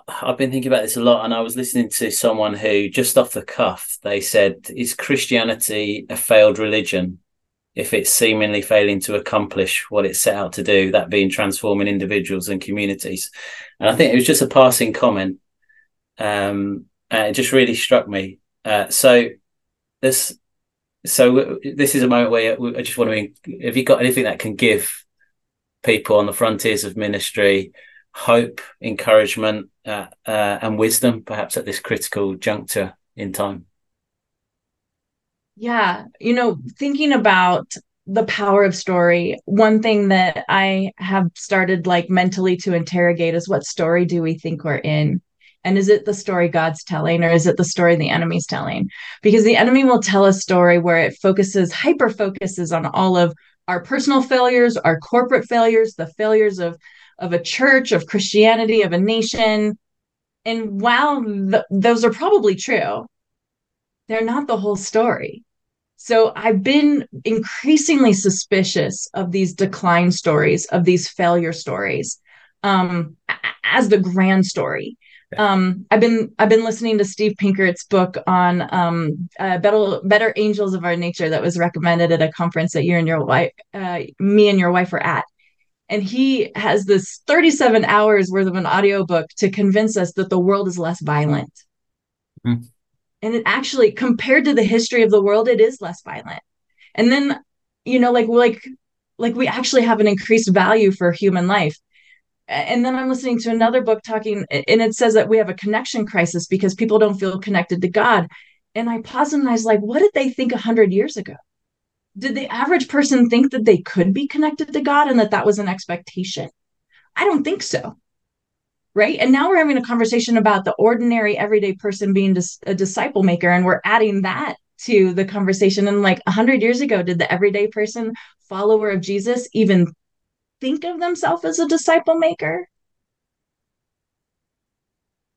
I've been thinking about this a lot, and I was listening to someone who, just off the cuff, they said, "Is Christianity a failed religion?" if it's seemingly failing to accomplish what it set out to do, that being transforming individuals and communities. And I think it was just a passing comment. Um, and it just really struck me. Uh, so this, so this is a moment where I just want to, have you got anything that can give people on the frontiers of ministry hope, encouragement, uh, uh, and wisdom, perhaps at this critical juncture in time? Yeah, you know, thinking about the power of story, one thing that I have started like mentally to interrogate is what story do we think we're in? And is it the story God's telling or is it the story the enemy's telling? Because the enemy will tell a story where it focuses, hyper focuses on all of our personal failures, our corporate failures, the failures of of a church, of Christianity, of a nation. And while th- those are probably true, they're not the whole story. So I've been increasingly suspicious of these decline stories, of these failure stories, um, as the grand story. Um, I've been I've been listening to Steve Pinker's book on um, uh, better better angels of our nature that was recommended at a conference that you and your wife, uh, me and your wife were at, and he has this 37 hours worth of an audiobook to convince us that the world is less violent. Mm and it actually compared to the history of the world it is less violent. And then you know like like like we actually have an increased value for human life and then i'm listening to another book talking and it says that we have a connection crisis because people don't feel connected to god. And i paused and i was like what did they think 100 years ago? Did the average person think that they could be connected to god and that that was an expectation? I don't think so. Right? And now we're having a conversation about the ordinary everyday person being a disciple maker and we're adding that to the conversation. And like 100 years ago did the everyday person follower of jesus even think of themselves as a disciple maker?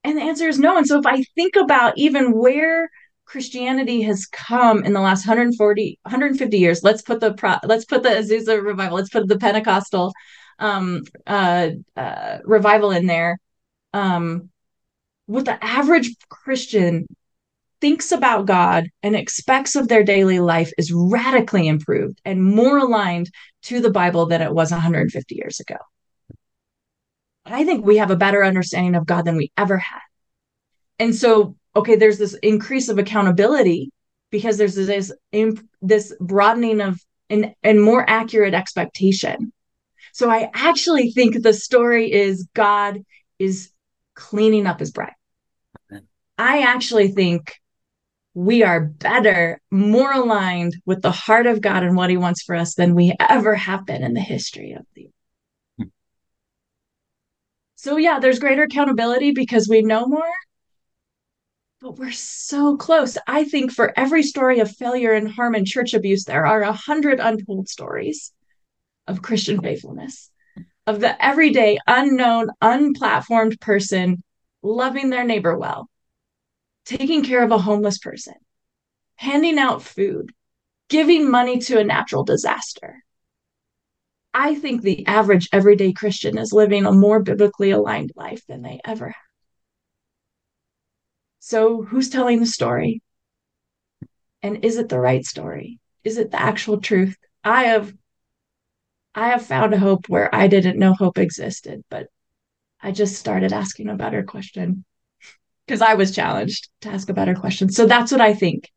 And the answer is no. And so if i think about even where christianity has come in the last 140 150 years let's put the pro, let's put the azusa revival let's put the pentecostal um, uh, uh, revival in there. Um, what the average Christian thinks about God and expects of their daily life is radically improved and more aligned to the Bible than it was 150 years ago. I think we have a better understanding of God than we ever had. And so, okay, there's this increase of accountability because there's this this broadening of and, and more accurate expectation. So I actually think the story is God is cleaning up his bride. I actually think we are better, more aligned with the heart of God and what he wants for us than we ever have been in the history of the hmm. so yeah, there's greater accountability because we know more. But we're so close. I think for every story of failure and harm and church abuse, there are a hundred untold stories of Christian faithfulness of the everyday, unknown, unplatformed person loving their neighbor well, taking care of a homeless person, handing out food, giving money to a natural disaster. I think the average everyday Christian is living a more biblically aligned life than they ever have. So, who's telling the story? And is it the right story? Is it the actual truth? I have I have found a hope where I didn't know hope existed, but I just started asking a better question because I was challenged to ask a better question. So that's what I think.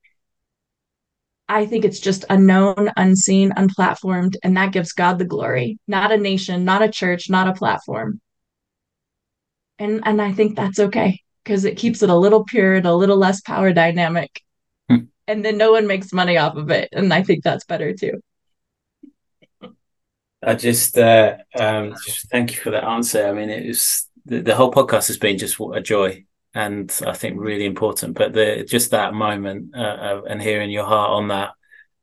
I think it's just unknown, unseen, unplatformed, and that gives God the glory, not a nation, not a church, not a platform. And and I think that's okay because it keeps it a little pure and a little less power dynamic. Hmm. And then no one makes money off of it. And I think that's better too. I just, uh, um, just thank you for that answer. I mean, it was the, the whole podcast has been just a joy and I think really important. But the just that moment uh, uh, and hearing your heart on that,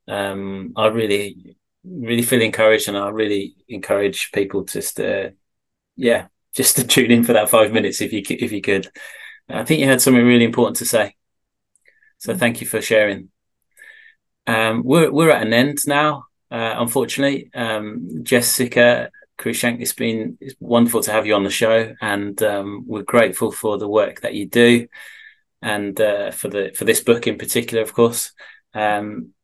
um, I really, really feel encouraged, and I really encourage people just, uh, yeah, just to tune in for that five minutes if you if you could. I think you had something really important to say, so thank you for sharing. Um, we're we're at an end now. Uh, unfortunately, um, Jessica Cruickshank, it's been it's wonderful to have you on the show, and um, we're grateful for the work that you do, and uh, for the for this book in particular, of course. Um,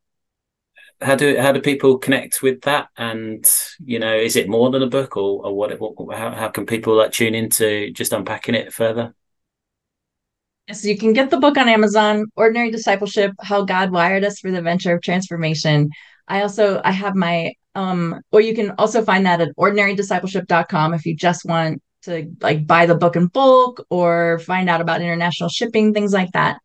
how do how do people connect with that? And you know, is it more than a book, or or what? what how how can people like tune into just unpacking it further? Yes, you can get the book on Amazon. Ordinary Discipleship: How God Wired Us for the Venture of Transformation. I also I have my um or you can also find that at ordinarydiscipleship.com if you just want to like buy the book in bulk or find out about international shipping things like that.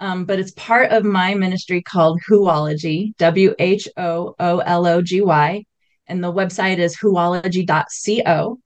Um, but it's part of my ministry called Whoology, W H O O L O G Y. And the website is whoology.co.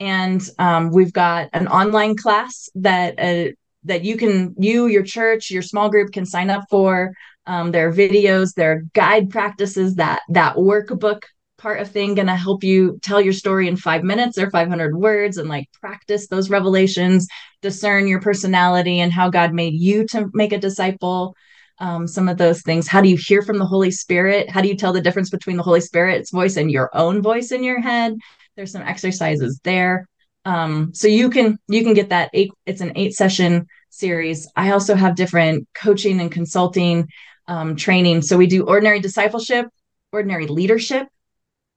And um, we've got an online class that uh, that you can you your church your small group can sign up for um, there are videos, there are guide practices that that workbook part of thing to help you tell your story in five minutes or 500 words and like practice those revelations, discern your personality and how God made you to make a disciple. Um, some of those things. How do you hear from the Holy Spirit? How do you tell the difference between the Holy Spirit's voice and your own voice in your head? There's some exercises there. Um, so you can you can get that eight. It's an eight session series. I also have different coaching and consulting um, training. So we do ordinary discipleship, ordinary leadership,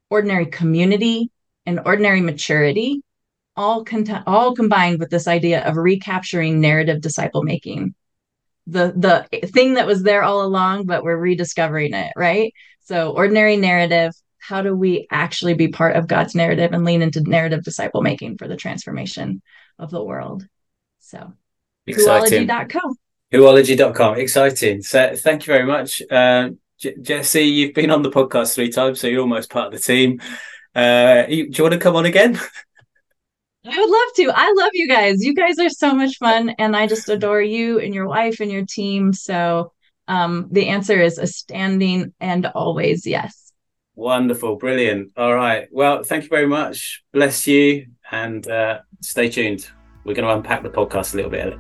ordinary community, and ordinary maturity, all con- all combined with this idea of recapturing narrative disciple making. The the thing that was there all along, but we're rediscovering it, right? So ordinary narrative. How do we actually be part of God's narrative and lean into narrative disciple making for the transformation of the world? So, Exciting. Whoology.com. Whoology.com. Exciting. So thank you very much. Uh, J- Jessie, you've been on the podcast three times, so you're almost part of the team. Uh, you, do you want to come on again? I would love to. I love you guys. You guys are so much fun, and I just adore you and your wife and your team. So um, the answer is a standing and always yes. Wonderful, brilliant. All right. Well, thank you very much. Bless you, and uh, stay tuned. We're going to unpack the podcast a little bit.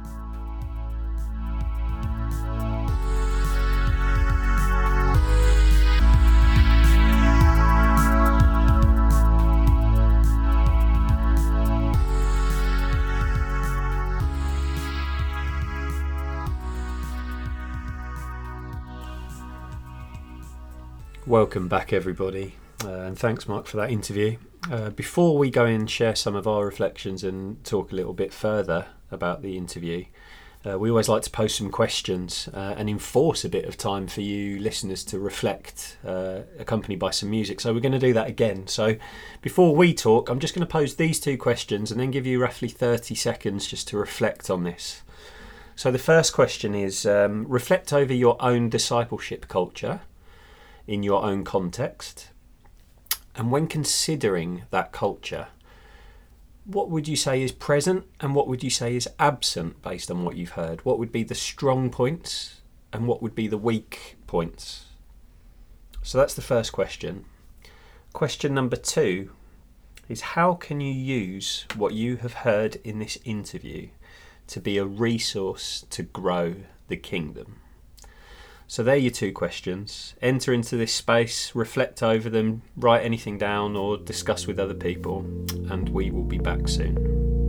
Welcome back, everybody, uh, and thanks, Mark, for that interview. Uh, before we go and share some of our reflections and talk a little bit further about the interview, uh, we always like to post some questions uh, and enforce a bit of time for you listeners to reflect, uh, accompanied by some music. So we're going to do that again. So before we talk, I'm just going to pose these two questions and then give you roughly 30 seconds just to reflect on this. So the first question is um, reflect over your own discipleship culture in your own context. And when considering that culture, what would you say is present and what would you say is absent based on what you've heard? What would be the strong points and what would be the weak points? So that's the first question. Question number two is how can you use what you have heard in this interview to be a resource to grow the kingdom? So they're your two questions. Enter into this space, reflect over them, write anything down, or discuss with other people, and we will be back soon.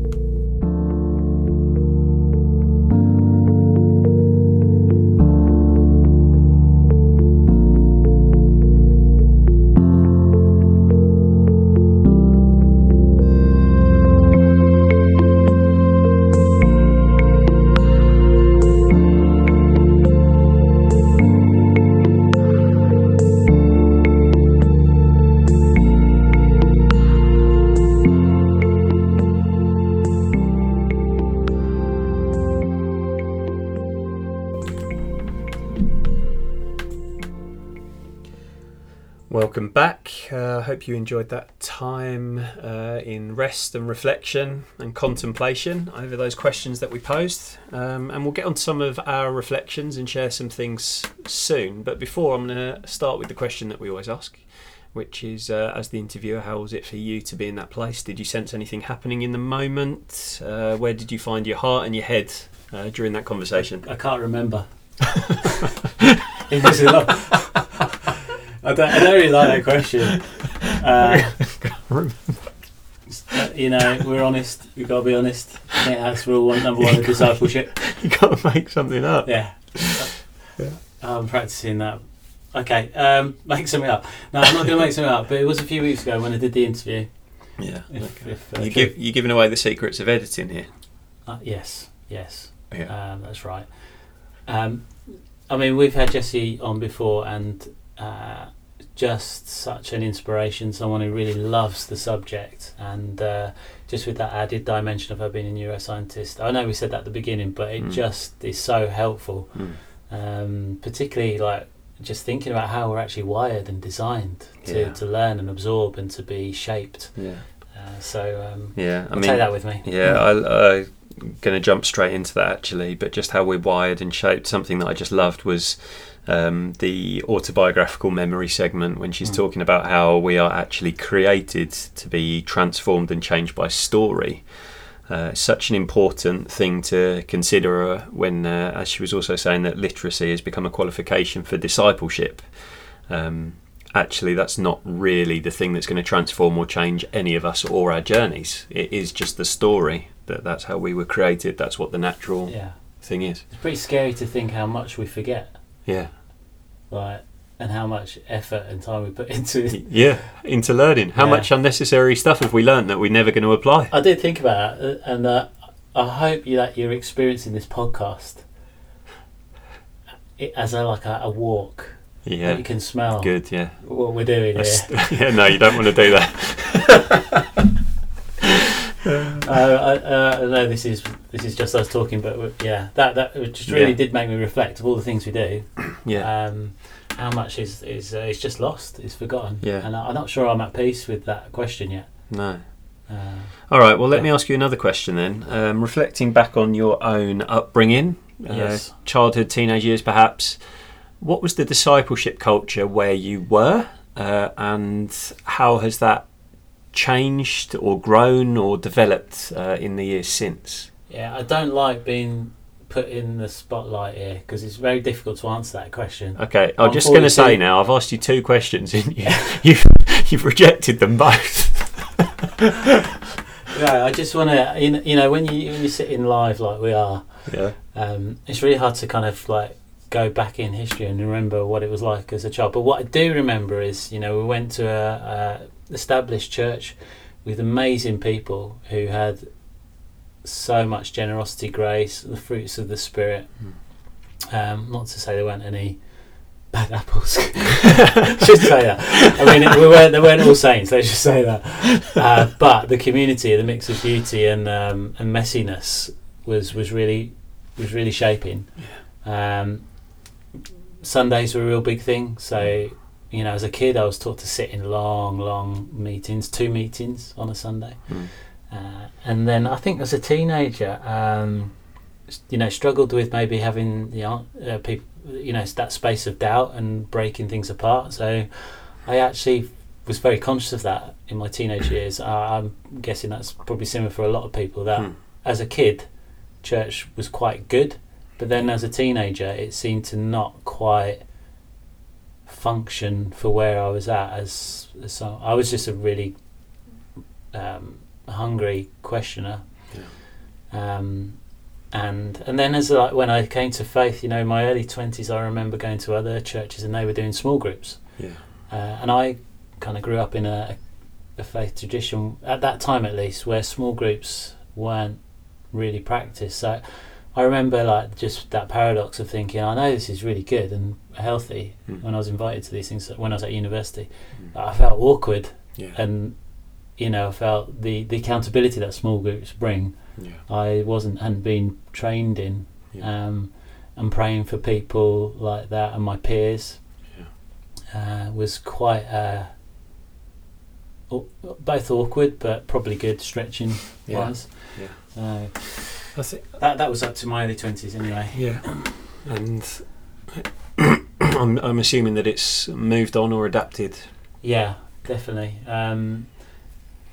Hope you enjoyed that time uh, in rest and reflection and contemplation over those questions that we posed. Um, and we'll get on to some of our reflections and share some things soon. But before, I'm going to start with the question that we always ask, which is uh, as the interviewer, how was it for you to be in that place? Did you sense anything happening in the moment? Uh, where did you find your heart and your head uh, during that conversation? I can't remember. it was a lot. I don't, I don't really like that question. Uh, you know, we're honest. We've got to be honest. I think that's rule one, number one of discipleship. you got to make something up. Yeah. yeah. I'm practicing that. Okay, um, make something up. No, I'm not going to make something up. But it was a few weeks ago when I did the interview. Yeah. If, if, uh, you give, you're giving away the secrets of editing here. Uh, yes. Yes. Yeah. Um, that's right. Um, I mean, we've had Jessie on before, and uh, just such an inspiration. Someone who really loves the subject, and uh, just with that added dimension of her being a neuroscientist. I know we said that at the beginning, but it mm. just is so helpful. Mm. Um, particularly like just thinking about how we're actually wired and designed to, yeah. to learn and absorb and to be shaped. Yeah. Uh, so um, yeah, I mean, take that with me. Yeah, I, I going to jump straight into that actually, but just how we're wired and shaped. Something that I just loved was um, the autobiographical memory segment when she's mm. talking about how we are actually created to be transformed and changed by story. Uh, such an important thing to consider uh, when, uh, as she was also saying, that literacy has become a qualification for discipleship. Um, actually, that's not really the thing that's going to transform or change any of us or our journeys. It is just the story that that's how we were created. That's what the natural yeah. thing is. It's pretty scary to think how much we forget. Yeah. Like, and how much effort and time we put into it. Yeah, into learning. How yeah. much unnecessary stuff have we learned that we're never going to apply? I did think about that, uh, and uh, I hope you, that you're experiencing this podcast as a like a, a walk. Yeah, you can smell. Good, yeah. What we're doing here. yeah, no, you don't want to do that. uh, I, uh, no, this is this is just us talking, but yeah, that that just really yeah. did make me reflect of all the things we do. Yeah. Um, how much is is uh, is just lost, is forgotten. Yeah. And I, am not sure I'm at peace with that question yet. No. Uh, all right. Well, let yeah. me ask you another question then. Um, reflecting back on your own upbringing, uh, yes. childhood, teenage years, perhaps. What was the discipleship culture where you were, uh, and how has that changed or grown or developed uh, in the years since? Yeah, I don't like being put in the spotlight here because it's very difficult to answer that question. Okay, I'm, I'm just going to say now I've asked you two questions and you, you've, you've rejected them both. yeah, I just want to, you know, when you when you sit in live like we are, yeah, um, it's really hard to kind of like go back in history and remember what it was like as a child. But what I do remember is, you know, we went to a, a established church with amazing people who had so much generosity, grace, the fruits of the spirit. Mm. Um, not to say there weren't any bad apples. Should say that. I mean, it, we weren't, they weren't all saints. Let's just say that. Uh, but the community, the mix of beauty and um, and messiness was was really was really shaping. Um, Sundays were a real big thing. So you know, as a kid, I was taught to sit in long, long meetings, two meetings on a Sunday. Mm. Uh, and then I think as a teenager, um, you know, struggled with maybe having you know, uh, people, you know, that space of doubt and breaking things apart. So I actually was very conscious of that in my teenage years. Uh, I'm guessing that's probably similar for a lot of people. That mm. as a kid, church was quite good, but then as a teenager, it seemed to not quite function for where I was at as, as so I was just a really um, hungry questioner yeah. um, and and then as like when I came to faith you know in my early 20s I remember going to other churches and they were doing small groups yeah. uh, and I kind of grew up in a, a faith tradition at that time at least where small groups weren't really practiced so I remember like just that paradox of thinking, I know this is really good and healthy. Mm. When I was invited to these things when I was at university, mm. I felt awkward, yeah. and you know, I felt the the accountability that small groups bring. Yeah. I wasn't hadn't been trained in, yeah. um, and praying for people like that and my peers. uh, was quite uh, both awkward but probably good stretching Yeah. wise. Yeah. Uh, I think that that was up to my early twenties anyway. Yeah, and I'm I'm assuming that it's moved on or adapted. Yeah, definitely. Um,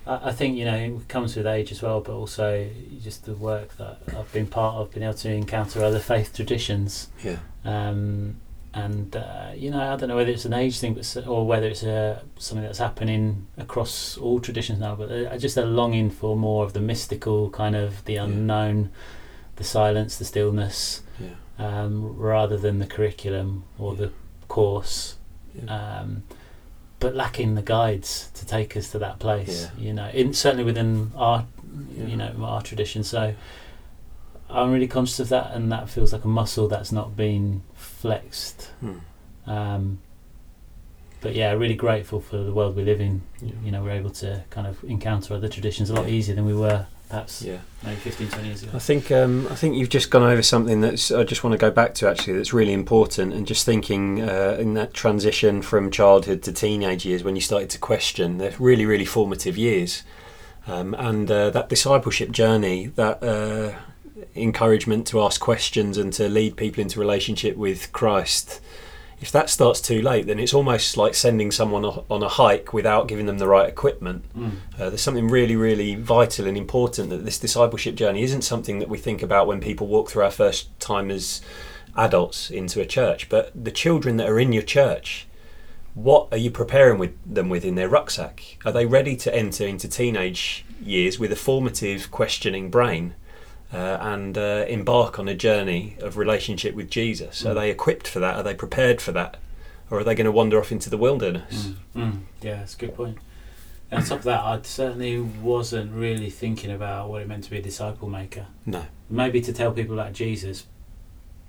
I, I think you know it comes with age as well, but also just the work that I've been part of, been able to encounter other faith traditions. Yeah, Um, and uh, you know, I don't know whether it's an age thing, but or whether it's uh, something that's happening across all traditions now. But uh, just a longing for more of the mystical, kind of the Yeah. unknown, the silence, the stillness, yeah, um, rather than the curriculum or the course yeah. um, but lacking the guides to take us to that place. Yeah. You know, in, certainly within our, Yeah. you know, our tradition. So I'm really conscious of that, and that feels like a muscle that's not been flexed. Hmm. Um, but yeah, really grateful for the world we live in. Yeah. You know, we're able to kind of encounter other traditions a lot Yeah. easier than we were perhaps yeah. maybe 15, 20 years ago. I think um, I think you've just gone over something that's I just want to go back to actually that's really important and just thinking uh, in that transition from childhood to teenage years when you started to question they're really really formative years um, and uh, that discipleship journey that uh, encouragement to ask questions and to lead people into relationship with Christ if that starts too late then it's almost like sending someone on a hike without giving them the right equipment Mm. uh, there's something really, really vital and important that this discipleship journey isn't something that we think about when people walk through our first time as adults into a church, but the children that are in your church. What are you preparing with them with in their rucksack? Are they ready to enter into teenage years with a formative, questioning brain uh, and uh, embark on a journey of relationship with Jesus? Are Mm. they equipped for that? Are they prepared for that? Or are they going to wander off into the wilderness? Mm, mm, yeah, that's a good point. And on top of that, I certainly wasn't really thinking about what it meant to be a disciple maker. No. Maybe to tell people about Jesus.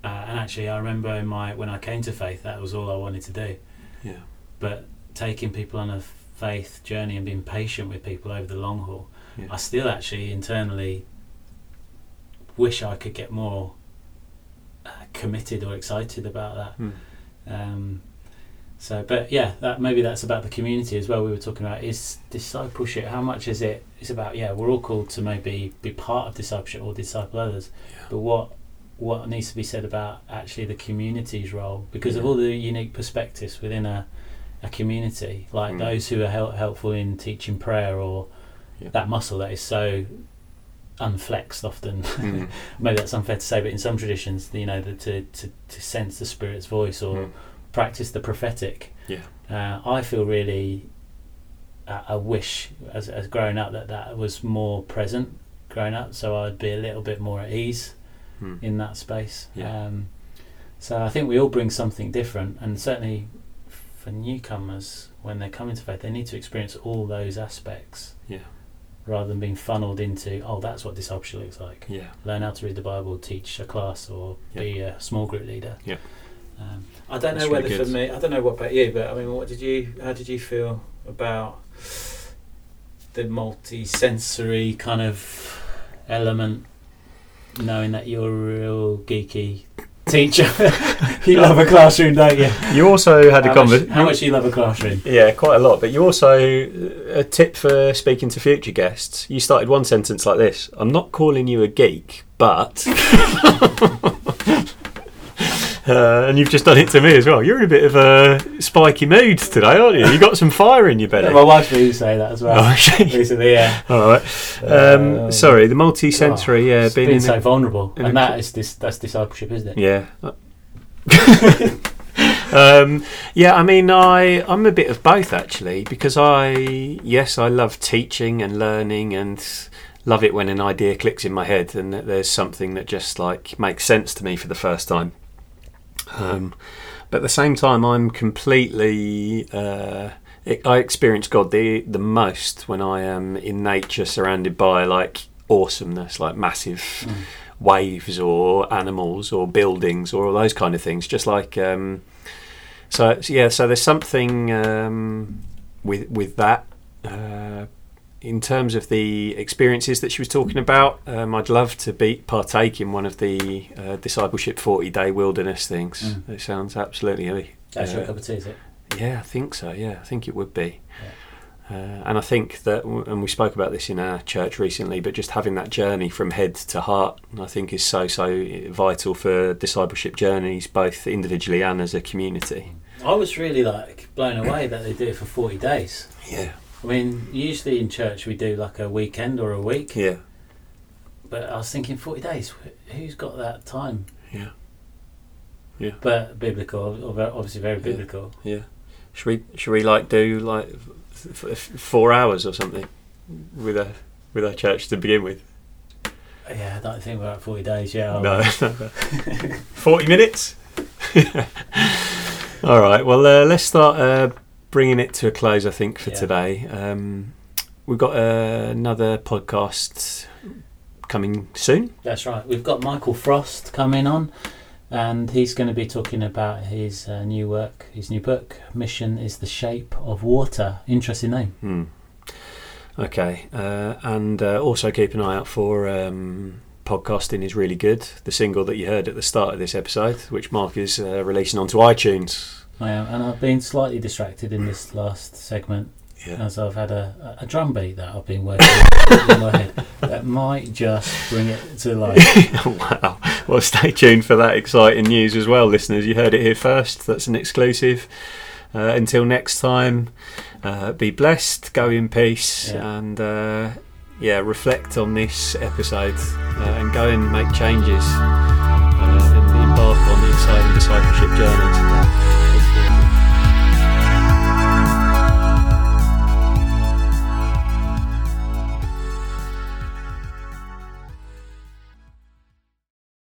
Uh, and actually, I remember in my when I came to faith, that was all I wanted to do. Yeah. But taking people on a faith journey and being patient with people over the long haul, Yeah. I still actually internally wish I could get more uh, committed or excited about that. Mm. Um, so, but yeah, that maybe that's about the community as well. We were talking about is discipleship. How much is it? It's about yeah, we're all called to maybe be part of discipleship or disciple others. Yeah. But what what needs to be said about actually the community's role because of all the unique perspectives within a a community, like Mm. those who are hel- helpful in teaching prayer or Yeah. that muscle that is so unflexed often. Mm. maybe that's unfair to say, but in some traditions, you know, the, to, to to sense the spirit's voice or Mm. practice the prophetic. Yeah. Uh, I feel really. Uh, I wish, as as growing up, that that was more present growing up, so I'd be a little bit more at ease Mm. in that space. Yeah. Um, so I think we all bring something different, and certainly for newcomers, when they come into faith, they need to experience all those aspects Yeah. Rather than being funneled into, oh, that's what discipleship looks like Yeah. learn how to read the Bible, teach a class, or be a small group leader. Yeah. Um, I don't That's know really whether for me. I don't know what about you, but I mean, what did you? How did you feel about the multi-sensory kind of element? Knowing that you're a real geeky teacher, you love a classroom, don't you? You also had how a conversation. how much you love a classroom? Yeah, quite a lot. But you also uh, a tip for speaking to future guests. You started one sentence like this: "I'm not calling you a geek, but." Uh, and you've just done it to me as well. You're in a bit of a spiky mood today, aren't you? You got some fire in your belly. My wife used to say that as well. Oh, okay. Recently, yeah. All right. Um, Um, sorry, the multi-sensory. yeah, It's being being so the- vulnerable, and that this that's discipleship, isn't it? Yeah. um, yeah, I mean, I I'm a bit of both actually because I yes I love teaching and learning and love it when an idea clicks in my head and that there's something that just like makes sense to me for the first time. Um, but at the same time, I'm completely. Uh, I experience God the the most when I am in nature, surrounded by like awesomeness, like massive Mm. waves or animals or buildings or all those kind of things. Just like um, so, so yeah. So there's something um, with with that. Uh, in terms of the experiences that she was talking about, um, I'd love to be partake in one of the uh, discipleship forty day wilderness things. Mm. It sounds absolutely That's your uh, cup of tea, is it? Yeah, I think so. Yeah, I think it would be. Uh, and I think that, and we spoke about this in our church recently, but just having that journey from head to heart, I think, is so so vital for discipleship journeys, both individually and as a community. I was really like blown away that they do it for 40 days. Yeah, I mean, usually in church we do like a weekend or a week, yeah, but I was thinking 40 days, who's got that time? yeah, Yeah. But biblical, obviously very biblical. yeah. Should we should we like do like f- f- four hours or something with a with our church to begin with? Yeah, I don't think we're at 40 days, yeah. No, forty minutes. All right. Well, uh, let's start uh, bringing it to a close. I think for Yeah. today, um, we've got uh, another podcast coming soon. That's right. We've got Michael Frost coming on, and he's going to be talking about his uh, new work, his new book. Mission is the shape of water. Interesting name. Hmm. Okay, uh, and uh, also keep an eye out for um, podcasting is really good. The single that you heard at the start of this episode, which Mark is uh, releasing onto iTunes. I am, and I've been slightly distracted in this last segment Yeah. as I've had a, a drum beat that I've been working in my head that might just bring it to life. wow. Well, stay tuned for that exciting news as well, listeners. You heard it here first. That's an exclusive. Uh, until next time, uh, be blessed, go in peace, Yeah. and uh, yeah, reflect on this episode uh, and go and make changes uh, and embark on the exciting discipleship journeys.